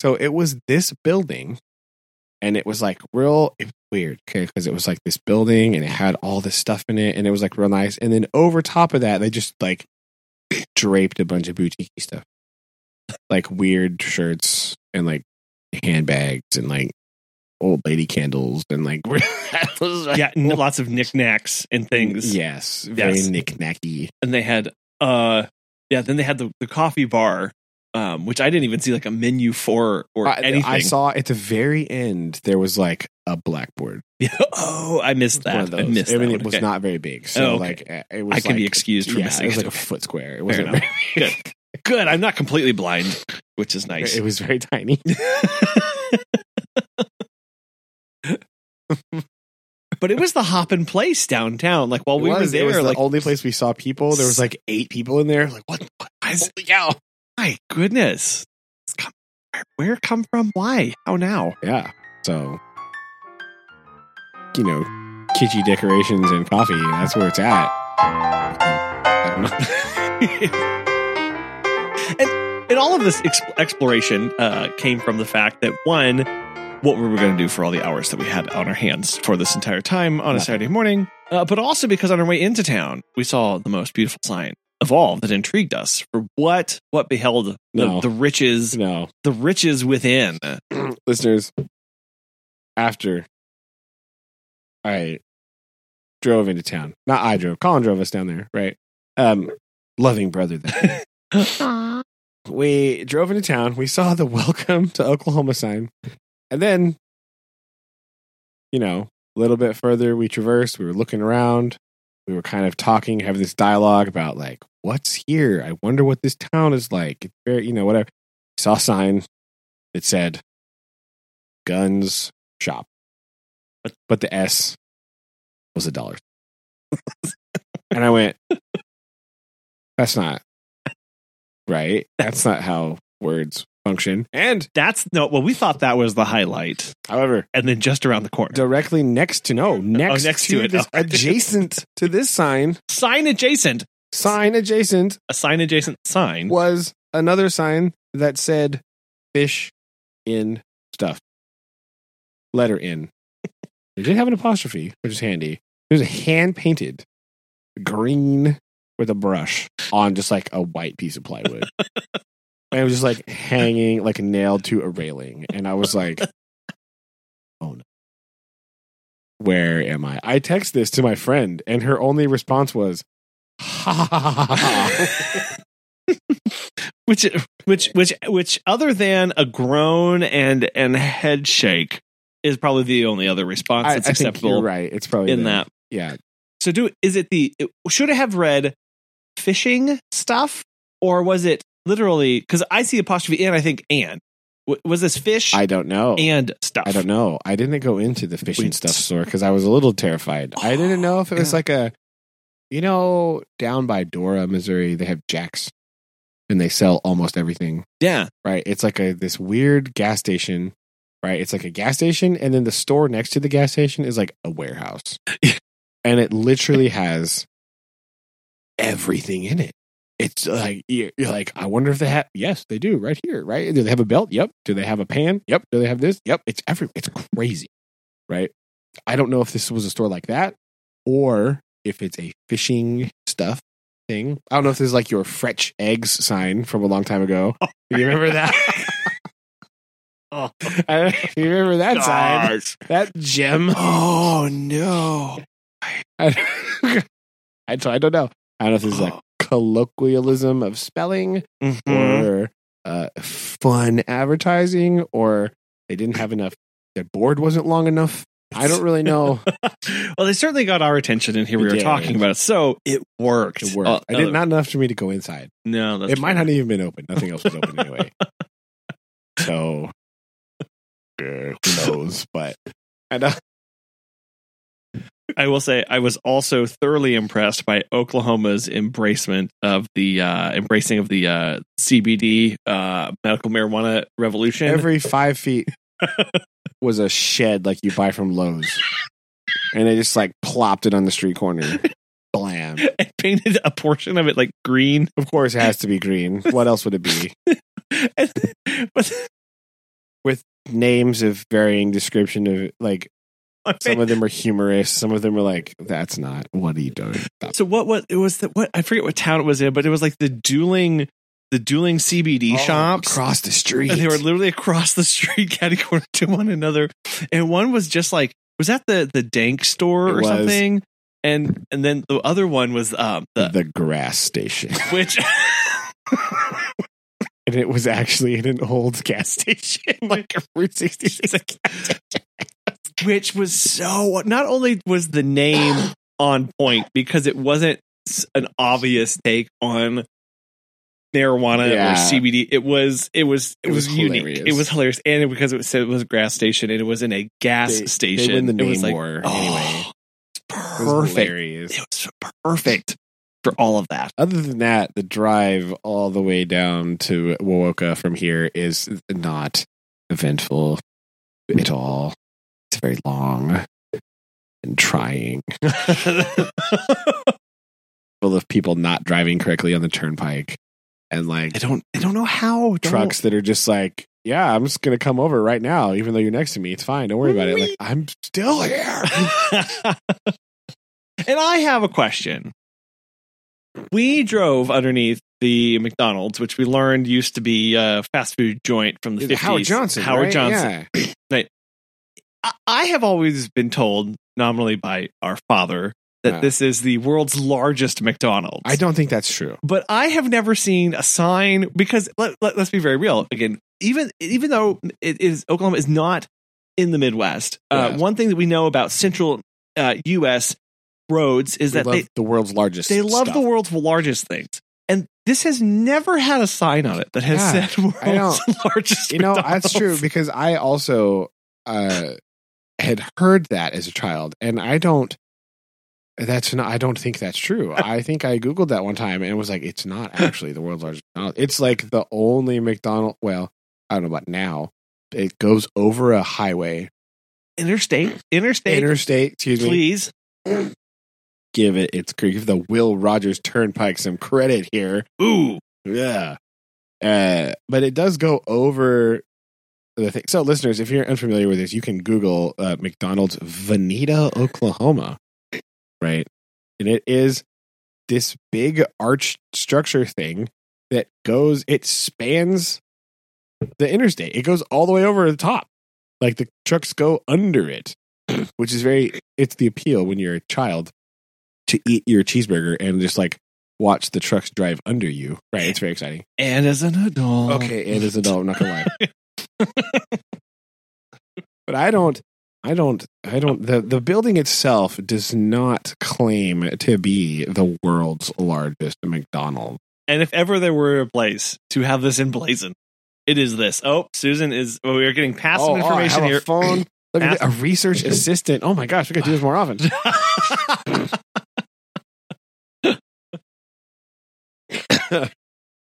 so it was this building and it was like real it weird, okay, because it was like this building and it had all this stuff in it and it was like real nice. And then over top of that, they just like draped a bunch of boutique stuff. Like weird shirts and like handbags and like old lady candles and like like yeah, lots of knickknacks and things. Yes, very Yes. knick-knacky. and they had uh yeah then they had the, the coffee bar um which i didn't even see like a menu for or I, anything I saw at the very end there was like a blackboard. oh i missed that i missed I mean, that it was Okay. not very big, so Oh, okay. like uh, it was. I can be excused for yeah, missing It was like a foot square. It wasn't. very- Good. good i'm not completely blind which is nice It was very tiny. but it was the hop in place downtown like while It we were was, it there was the like only place we saw people. There was like eight people in there. Like what? what? Holy cow! my goodness come, where, where come from why how now Yeah. So, you know, kitschy decorations and coffee. That's where it's at. I don't know. and and all of this ex- exploration uh, came from the fact that one, what were we going to do for all the hours that we had on our hands for this entire time on a Saturday morning? Uh, but also because on our way into town, we saw the most beautiful sign of all that intrigued us for what what beheld the, No. the riches no, the riches within. listeners. After I drove into town. Not I drove. Colin drove us down there, right? Um, loving brother. That we drove into town. We saw the welcome to Oklahoma sign, and then, you know, a little bit further, we traversed. We were looking around. We were kind of talking, having this dialogue about like, what's here? I wonder what this town is like. It's very, you know, whatever. Saw a sign. It said, "Guns Shop," but but the S was a dollar. and I went, "That's not right. That's not how words function." And That's no. Well, we thought that was the highlight, however, and then just around the corner, directly next to no oh, next, next to, to it. this, Oh. adjacent to this sign sign adjacent, sign adjacent a sign adjacent sign. was another sign that said fish in stuff letter in it did have an apostrophe which is handy. It was hand painted green with a brush on just like a white piece of plywood. And it was just like hanging like nailed to a railing. And i was like oh no. Where am i? I text this to my friend and her only response was ha ha ha ha ha. Which which which which other than a groan and and head shake is probably the only other response I, that's I think acceptable you're right it's probably in the- that. yeah So do is it the it, should it have read fishing stuff or was it literally because I see apostrophe and I think and W- was this fish I don't know. and stuff? I don't know. I didn't go into the fish We- and stuff store because I was a little terrified. I didn't know if it was Yeah. like a, you know, down by Dora, Missouri, they have Jack's, and they sell almost everything. Yeah, Right? It's like a this weird gas station. Right? It's like a gas station, and then the store next to the gas station is like a warehouse, and it literally has everything in it. It's uh, like you're like, I wonder if they have. Yes, they do. Right here, right? Do they have a belt? Yep. Do they have a pan? Yep. Do they have this? Yep. It's every. It's crazy, right? I don't know if this was a store like that, or if it's a fishing stuff thing. I don't know if this is like your Fretch eggs sign from a long time ago. Do you remember that? Oh. I don't you remember that sign? That gem. Oh no! I, I, I don't know. I don't know if this is like colloquialism of spelling Mhm. or uh, fun advertising or they didn't have enough. Their board wasn't long enough. I don't really know. well, they certainly got our attention, and here we It were did. talking about it, so it worked. It worked. Uh, I did not enough for me to go inside. No, that's it might not even been open. Nothing else was open anyway. So who knows? But and uh, I will say I was also thoroughly impressed by Oklahoma's embracement of the uh, embracing of the uh, CBD uh, medical marijuana revolution. every five feet was a shed like you buy from Lowe's, and they just like plopped it on the street corner. Blam. and painted a portion of it like green. Of course, it has to be green. What else would it be? And- but Names of varying description of like some of them are humorous. Some of them are like, "That's not what are you doing?" Stop. so what? What it was? The, what I forget what town it was in, but it was like the dueling, the dueling CBD Oh, shops. across the street. And they were literally across the street, corner to one another. And one was just like, was that the the dank store It or was. something? And and then the other one was um the the grass station, which and it was actually in an old gas station, like a Route 66 gas station. which was so not only was the name on point because it wasn't an obvious take on marijuana Yeah. or CBD. It was it was it, It was, was unique. hilarious. It was hilarious, and because it was it was a gas station and it was in a gas They- they station. win the it was name like, war oh, anyway. It was perfect. It was perfect for all of that. Other than that, the drive all the way down to Wewoka from here is not eventful at all. It's very long and trying, full of people not driving correctly on the turnpike, and like I don't I don't know how don't- trucks that are just like, "Yeah, I'm just gonna come over right now, even though you're next to me. It's fine. Don't worry about it." Like I'm still here. and I have a question. We drove underneath the McDonald's, which we learned used to be a fast food joint from the 50s. Howard Johnson. Howard right? Johnson. Yeah. I, I have always been told, nominally by our father, that Yeah. this is the world's largest McDonald's. I don't think that's true. but I have never seen a sign because let, let, us be very real. Again, even even though it is Oklahoma is not in the Midwest, uh, one thing that we know about central uh, U.S. roads is They that love they the world's largest. they love stuff. the world's largest things, and this has never had a sign on it that has Yeah, said world's largest. You know, that's true because I also uh, had heard that as a child, and I don't. That's not. I don't think that's true. I think I googled that one time and it was like, it's not actually the world's largest. McDonald's. It's like the only McDonald. Well, I don't know about now. It goes over a highway, Interstate, interstate, interstate. Excuse me. please. Give it. It's give the Will Rogers Turnpike some credit here. Ooh, Yeah. Uh, but it does go over the thing. So, listeners, if you're unfamiliar with this, you can Google uh, McDonald's Vinita, Oklahoma, right? And it is this big arch structure thing that goes, it spans the interstate. It goes all the way over the top. Like the trucks go under it, which is very, it's the appeal when you're a child to eat your cheeseburger and just like watch the trucks drive under you. Right. It's very exciting. and as an adult, Okay, and as an adult, I'm not gonna lie. but I don't I don't I don't the, the building itself does not claim to be the world's largest McDonald's. And if ever there were a place to have this emblazoned, it is this. Oh, Susan is. Oh, we are getting passive Oh, oh, information have here. Phone. Look at a research assistant. Oh my gosh, we gotta do this more often.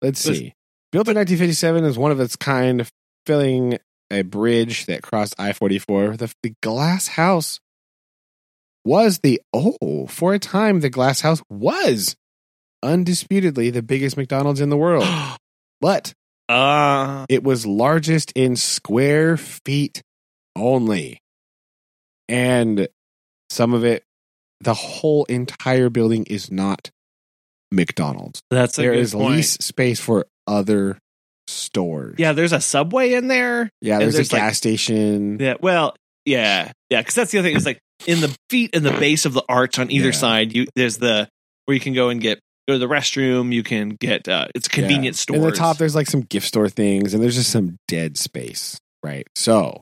Let's see. Built in 1957 as one of its kind, filling a bridge that crossed I 44. The, the glass house was the, oh, for a time, the glass house was undisputedly the biggest McDonald's in the world. But uh, it was largest in square feet only. And some of it, the whole entire building is not McDonald's. that's a There is point. lease space for other stores. Yeah, there's a subway in there. Yeah, there's, there's, a like- gas station. Yeah, well, yeah, yeah, because that's the other thing. Is like in the feet and the base of the arch on either Yeah. side. You there's the where you can go and get go to the restroom. You can get uh, it's convenience Yeah. stores. In the top, there's like some gift store things, and there's just some dead space. Right. So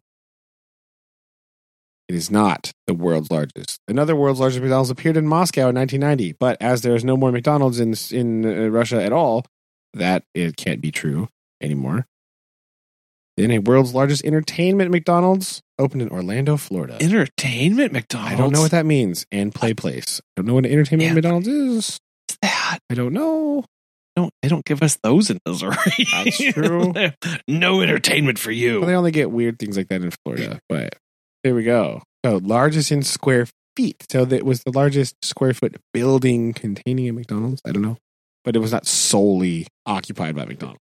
it is not the world's largest. Another world's largest McDonald's appeared in Moscow in 1990, but as there is no more McDonald's in in uh, Russia at all, that it can't be true anymore. Then a world's largest entertainment McDonald's opened in Orlando, Florida. entertainment McDonald's. I don't know what that means. And play place. I don't know what an entertainment Yeah. McDonald's is. What's that. I don't know. Don't they don't give us those in Missouri? That's true. no entertainment for you. Well, they only get weird things like that in Florida, but there we go. So largest in square feet. So that was the largest square foot building containing a McDonald's. I don't know, but it was not solely occupied by McDonald's.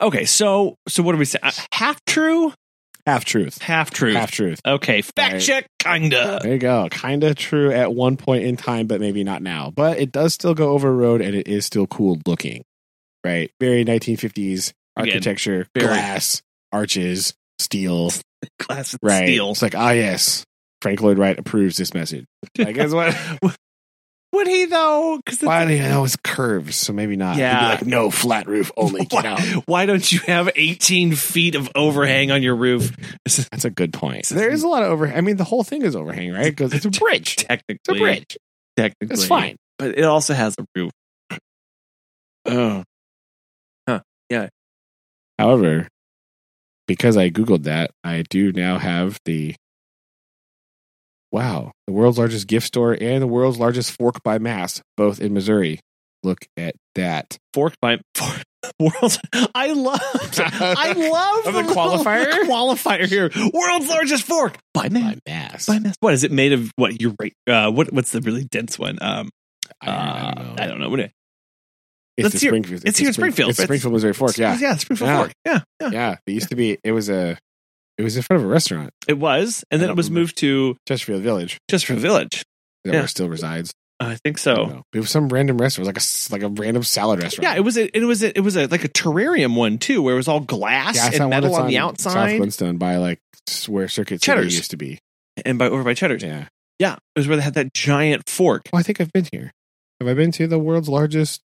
Okay, so so what do we say? Uh, half true, Half truth. half truth. Half truth. Okay, fact Right. check, kinda. There you go. Kind of true at one point in time, but maybe not now. But it does still go over a road, and it is still cool looking. Right. Very 1950s Again, architecture, very- glass, arches, steel. Glass and Right. steel. It's like, ah, yes. Frank Lloyd Wright approves this message. I guess what? Would he though? Because Why do you know it's curves? So maybe not. Yeah. like, no, flat roof only. Why, why don't you have 18 feet of overhang on your roof? That's a good point. There is a lot of overhang. I mean, the whole thing is overhang, right? Because it's a bridge. technically It's a bridge. Technically, It's fine. but it also has a roof. Oh, huh? Yeah. However, because I Googled that, I do now have the wow, the world's largest gift store and the world's largest fork by mass, both in Missouri. Look at that. fork by fork, world's. I love. I love Of the qualifier? the qualifier here. World's largest fork by mass. By mass. By mass. What is it made of? What you rate? Uh, what what's the really dense one? Um, I, I uh, don't know. I don't know. It's hear- Springfield. it's the here in Springfield. It's Springfield, Missouri Fork. Yeah, yeah, Springfield Yeah. Fork. Yeah, yeah, yeah. It used to be. It was a. It was in front of a restaurant, it was, and I then it was remember. moved to Chesterfield Village. Chesterfield Village. That Yeah. where still resides. I think so. don't. It was some random restaurant. Like a like a random salad restaurant. Yeah, it was a, it was a, it was a like a terrarium one too, where it was all glass Yeah, and metal that's on the outside. South. Glenstone by like where Circuit City used to be. and by over by Cheddar's. Yeah. Yeah, it was where they had that giant fork. Well, I think I've been here. Have I been to the world's largest?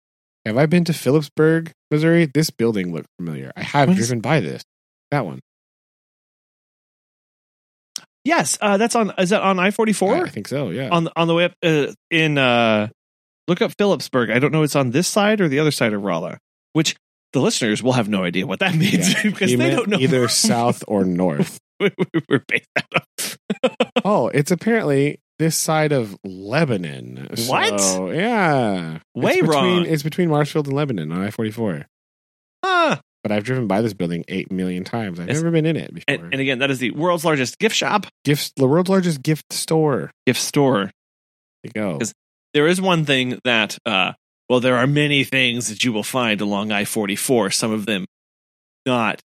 Have I been to Phillipsburg, Missouri? This building looked familiar. I have driven by this. That one. Yes, uh, that's on. Is that on I forty four? I think so. Yeah. On the on the way up uh, in. uh Look up Phillipsburg. I don't know. It's on this side or the other side of Rolla. Which the listeners will have no idea what that means Yeah. because He they don't know either south or north. we're based out of. Oh, it's apparently this side of Lebanon. What? So, yeah. Way it's between, wrong. It's between Marshfield and Lebanon on I 44. Ah, But I've driven by this building 8 million times. I've Yes. never been in it before. and, and again, that is the world's largest gift shop, Gifts, the world's largest gift store. gift store. There you go. Is- there is one thing that uh well there are many things that you will find along i-44 some of them not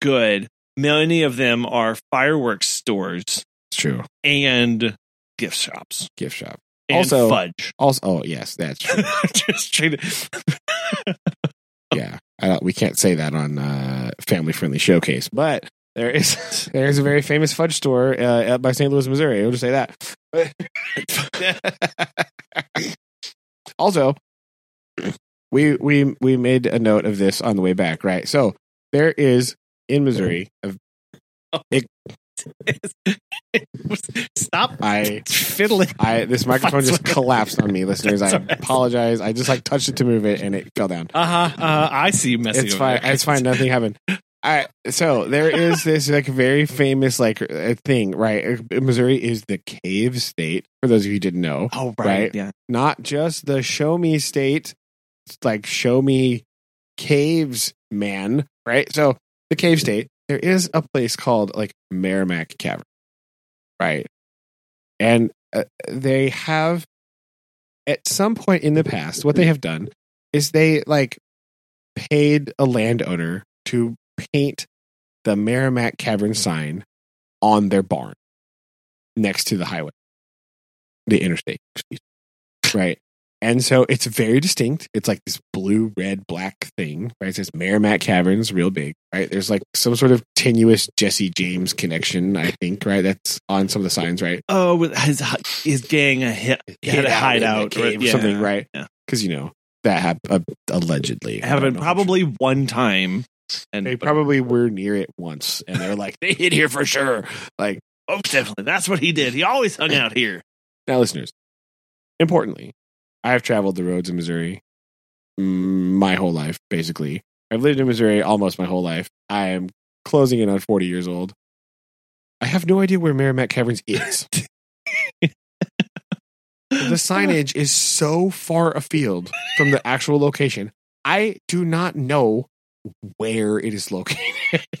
good many of them are fireworks stores It's true. and gift shops Gift shop. and Also- fudge Also, oh, yes, that's true. just yeah. I, we can't say that on uh, Family Friendly Showcase, but there is there's a very famous fudge store uh, up by St. Louis, Missouri. I'll just say that. also, we we we made a note of this on the way back, right? So there is in Missouri. A, stop I fiddling I this microphone just collapsed on me, listeners. I That's all right. apologize. I just like touched it to move it, and it fell down. uh-huh uh, i see you messing it's fine. It's fine. Nothing happened. All right. So there is this like very famous like uh, thing, right? Uh, Missouri is the cave state. For those of you who didn't know, oh right, Right. yeah not just the show me state, it's like show me caves, man. Right. So the cave state. There is a place called like Meramec Cavern, right? And uh, they have at some point in the past, what they have done is they like paid a landowner to paint the Meramec Cavern sign on their barn next to the highway, the interstate, right? And so it's very distinct. It's like this blue, red, black thing, right? It says Meramec Caverns, real big, right? There's like some sort of tenuous Jesse James connection, I think, right? That's on some of the signs, right? oh his his gang a hit, had a hideout or yeah. something, right? Yeah. Because you know that happened uh, allegedly. Happened probably one time and They probably were near it once, and they're like, they hid here for sure. Like, Oh, definitely. That's what he did. He always hung out here. now, listeners, importantly, I have traveled the roads in Missouri my whole life, basically. I've lived in Missouri almost my whole life. I am closing in on 40 years old. I have no idea where Meramec Caverns is. the signage is so far afield from the actual location. I do not know where it is located.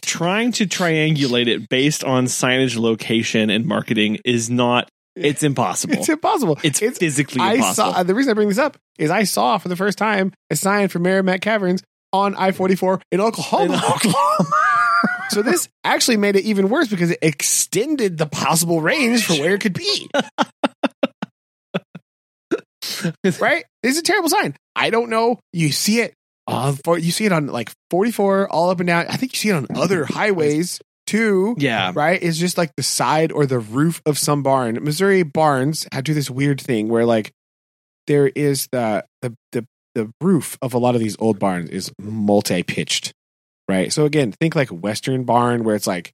Trying to triangulate it based on signage, location, and marketing is not. It's impossible. It's impossible. It's, physically I impossible. saw the reason I bring this up is I saw for the first time a sign for Meramec Caverns on I forty four in Oklahoma. In Oklahoma. so this actually made it even worse because it extended the possible range for where it could be. right? This is a terrible sign. I don't know. You see it. Uh, for, you see it on like 44 all up and down. I think you see it on other highways too. yeah. Right? is just like the side or the roof of some barn. Missouri barns had do this weird thing where like there is the the the, the roof of a lot of these old barns is multi-pitched. Right? So again, think like a western barn where it's like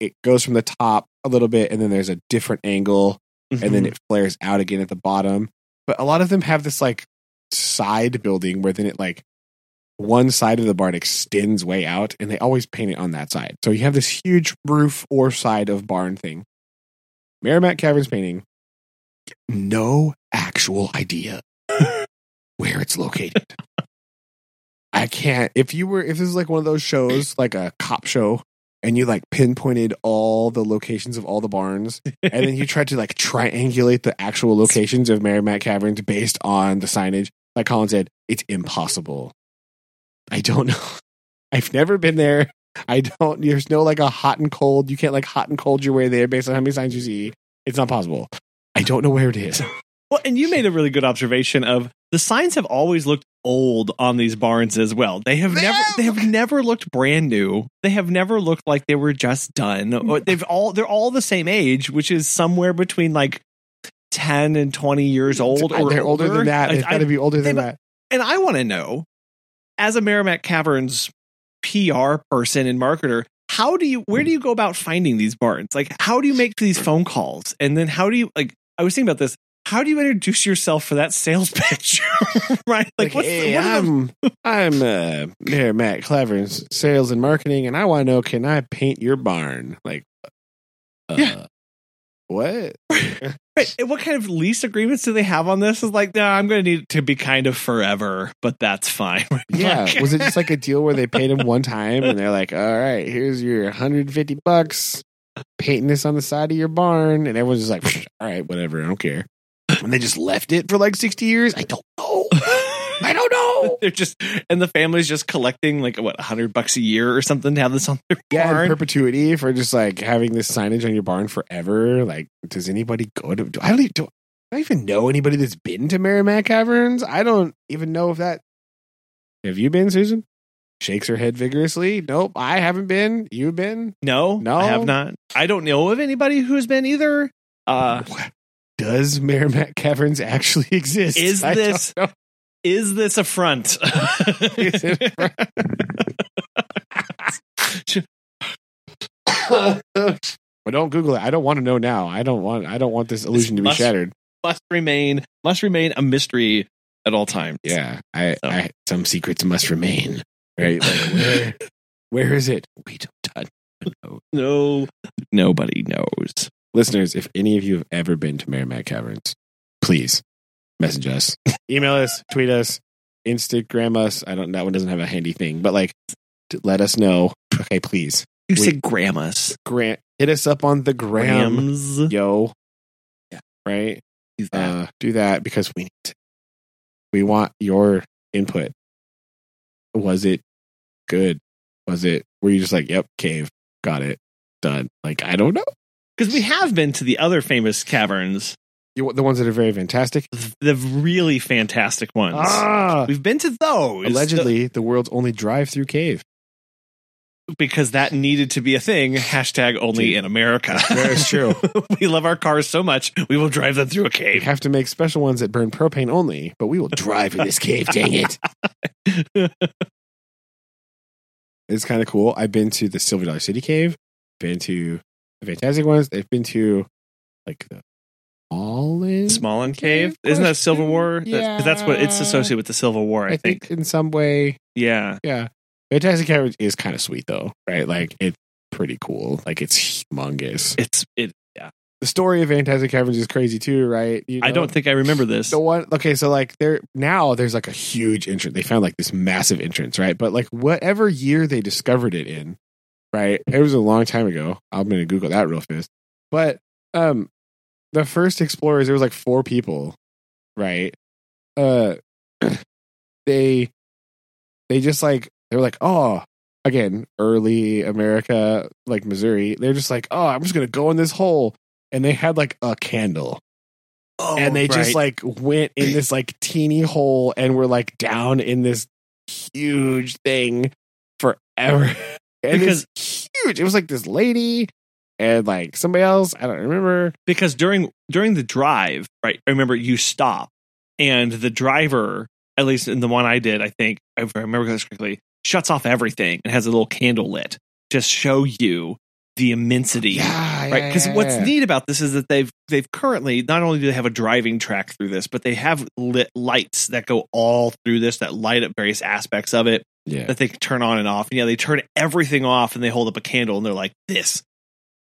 it goes from the top a little bit and then there's a different angle and Mm-hmm. then it flares out again at the bottom. But a lot of them have this like side building where then it like one side of the barn extends way out and they always paint it on that side. So you have this huge roof or side of barn thing. Meramec Caverns painting, no actual idea where it's located. I can't. If you were, if this is like one of those shows, like a cop show, and you like pinpointed all the locations of all the barns, and then you tried to like triangulate the actual locations of Merrimack Caverns based on the signage, like Colin said, it's impossible. I don't know. I've never been there. I don't. There's no like a hot and cold. You can't like hot and cold your way there based on how many signs you see. It's not possible. I don't know where it is. Well, and you made a really good observation of the signs have always looked old on these barns as well. They have They never have. they have never looked brand new. They have never looked like they were just done. Mm. Or they've all they're all the same age, which is somewhere between like 10 and 20 years old or They're older than that. Like, It's I- got to be older than they've- that. and I want to know, as a Meramec Caverns PR person and marketer, how do you where do you go about finding these barns? Like how do you make these phone calls? And then how do you like I was thinking about this. How do you introduce yourself for that sales pitch? right? Like, what's the- hey, what the- I'm I'm uh, Meramec Caverns' sales and marketing, and I want to know, can I paint your barn? Like, uh, Yeah. what? Right, what kind of lease agreements do they have on this? Is like, no, I'm going to need it to be kind of forever, but that's fine. Yeah, Like- was it just like a deal where they paid him one time, and they're like, all right, here's your 150 bucks, painting this on the side of your barn, and everyone's just like, all right, whatever, I don't care. And they just left it for like 60 years. I don't know. I don't know. They're just and the family's just collecting like what hundred bucks a year or something to have this on their Yeah, in barn. perpetuity for just like having this signage on your barn forever. Like, does anybody go to? Do, I don't even, do, I even know anybody that's been to Meramec Caverns. I don't even know if that. Have you been, Susan? Shakes her head vigorously. Nope, I haven't been. You've been. no, No. I have not. I don't know of anybody who's been either. Uh, Does Meramec Caverns actually exist? Is this-. Is this a front? Is it- but don't Google it. I don't want to know now. I don't want. I don't want this illusion to be must- shattered. must remain must remain a mystery at all times. Yeah, I, So. I some secrets must remain. Right? Like, where, where is it? We don't know. No, nobody knows. Listeners, if any of you have ever been to Meramec Caverns, please message us, email us, tweet us, Instagram us. I don't. That one doesn't have a handy thing, but like, let us know. Okay, please, You We- say grandmas, grant hit us up on the gram, grams. yo. Yeah. right. Use that. Uh, do that because we need. To, we want your input. Was it good? Was it? Were you just like, "Yep, cave, got it, done"? Like, I don't know. Because we have been to the other famous caverns, You, the ones that are very fantastic. the really fantastic ones. Ah, We've been to those allegedly the world's only drive-through cave. because that needed to be a thing. Hashtag only in America. That is true. we love our cars so much we will drive them through a cave. We have to make special ones that burn propane only, but we will drive in this cave. Dang it! It's kind of cool. I've been to the Silver Dollar City Cave. Been to the fantastic ones. They've been to like the Smallin. Smallin Cave, Cave isn't that Civil? War? Because that's what it's associated with the Civil War. I, I think. think in some way, Yeah, yeah. Fantastic Cave is kind of sweet though, right? Like it's pretty cool. Like it's humongous. it's it. Yeah, The story of Fantastic Caverns is crazy too, right? You I don't think I remember this. the one okay so like there now there's like a huge entrance they found like this massive entrance right but like whatever year they discovered it in right it was a long time ago i'm gonna google that real fast but um the first explorers there was like four people right uh they they just like they were like oh again early america like missouri they're just like oh i'm just gonna go in this hole and they had like a candle oh, and they just like went in this like teeny hole and were like down in this huge thing forever. And Because- it's huge. It was like this lady and like somebody else. I don't remember. because during during the drive, right? I remember you stop and the driver, at least in the one I did, I think if I remember this correctly, shuts off everything and has a little candle lit, just show you the immensity. Yeah, Right, because what's yeah. neat about this is that they've they've currently not only do they have a driving track through this, but they have lit lights that go all through this that light up various aspects of it Yeah. that they can turn on and off. And yeah, they turn everything off and they hold up a candle and they're like, "This,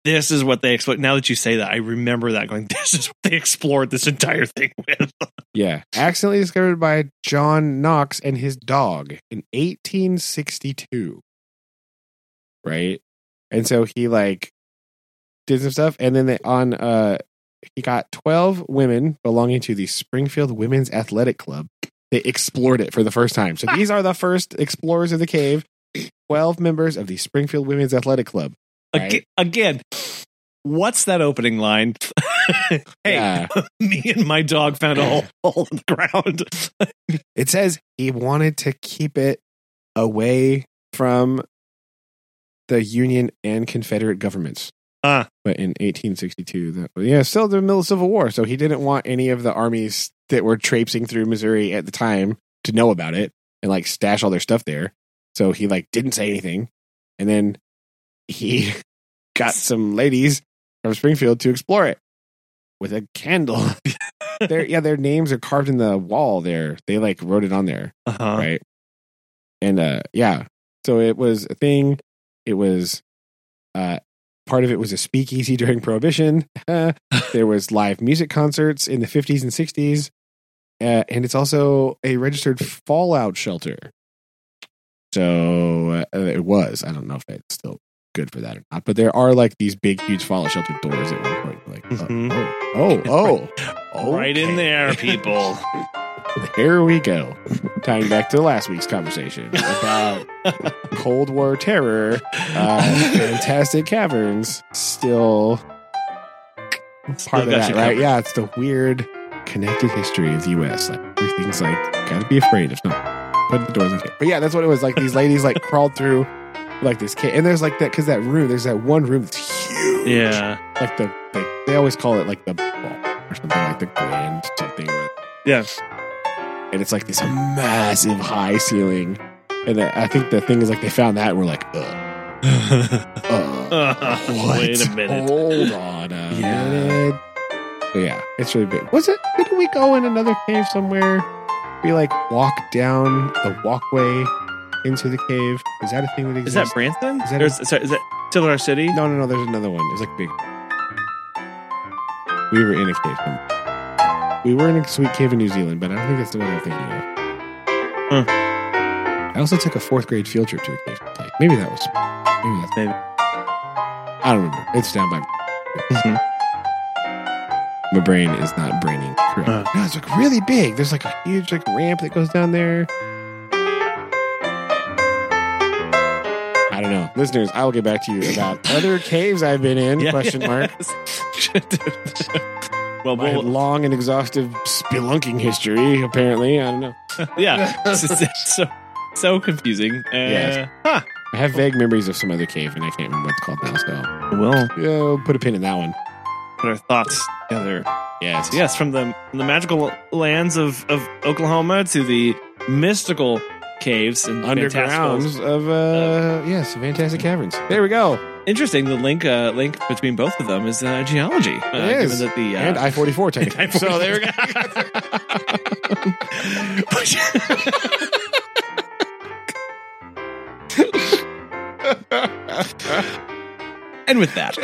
this is what they explored." Now that you say that, I remember that going, "This is what they explored this entire thing with." Yeah. Accidentally discovered by John Knox and his dog in 1862. Right? And so he like did some stuff and then they on uh he got 12 women belonging to the Springfield Women's Athletic Club. They explored it for the first time. So these are the first explorers of the cave. 12 members of the Springfield Women's Athletic Club. Aga- Again, what's that opening line? hey, Yeah. me and my dog found a hole, hole in the ground. It says he wanted to keep it away from the Union and Confederate governments. Ah. But in 1862, that yeah, still the middle of Civil War, so he didn't want any of the armies that were traipsing through Missouri at the time to know about it and like stash all their stuff there. So he like didn't say anything, and then he got some ladies from Springfield to explore it with a candle. their yeah, their names are carved in the wall there. They like wrote it on there, Uh-huh. right? And uh yeah. So it was a thing. It was uh part of it was a speakeasy during prohibition. there was live music concerts in the 50s and 60s. Uh, and it's also a registered fallout shelter. So uh, it was. I don't know if it's still good for that or not. But there are like these big, huge fallout shelter doors at one point. Like, uh, Mhm. oh, oh, oh, Right in there, people. Here we go. Tying back to last week's conversation about Cold War terror, uh, fantastic caverns, still part of that, right? covered. Yeah, it's the weird connected history of the U.S. Like everything's like gotta be afraid if not put the doors okay. But yeah, that's what it was. Like these ladies like crawled through like this cave, and there's like that because that room, there's that one room that's huge. yeah. like the like, they always call it like the ball or something like the grand something. Yeah. and it's like this massive high ceiling. And the, I think the thing is like they found that and we're like, Ugh, uh? Wait a minute. Hold on a Yeah. minute. But yeah, it's really big. Was it? Didn't we go in another cave somewhere? We like walk down the walkway into the cave. Is that a thing that Is exists? that Branson? Is that Or is, sorry, is that Silver City? no, no, no. There's another one. It's like big. We were in a cave. somewhere. We were in a sweet cave in New Zealand, but I don't think that's the one I'm thinking of. Hmm. I also took a fourth grade field trip to a cave. Like, maybe that was. Maybe that's. Maybe. I don't remember. It's down by. Mhm. My brain is not braining correct. Uh. No, it's like really big. There's like a huge like ramp that goes down there. I don't know, listeners. I will get back to you about other caves I've been in. Yeah. Question mark. well, My well, long and exhaustive spelunking history. Apparently, I don't know. yeah. So so confusing. Uh, Yes. Huh. I have vague memories of some other cave, and I can't remember what it's called now. So, Well, yeah, we'll put a pin in that one. put our thoughts together. Yes, Yes, from the from the magical lands of, of Oklahoma to the mystical caves and fantastical- undergrounds of uh, yes, fantastic caverns. There we go. Interesting. The link uh, link between both of them is uh, geology. Uh, It is. Given that the uh, and I forty four technically. I-44. so there we go. and with that,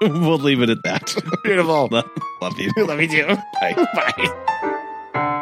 we'll, we'll leave it at that. Beautiful. Love, love you. Love you too. Bye. Bye.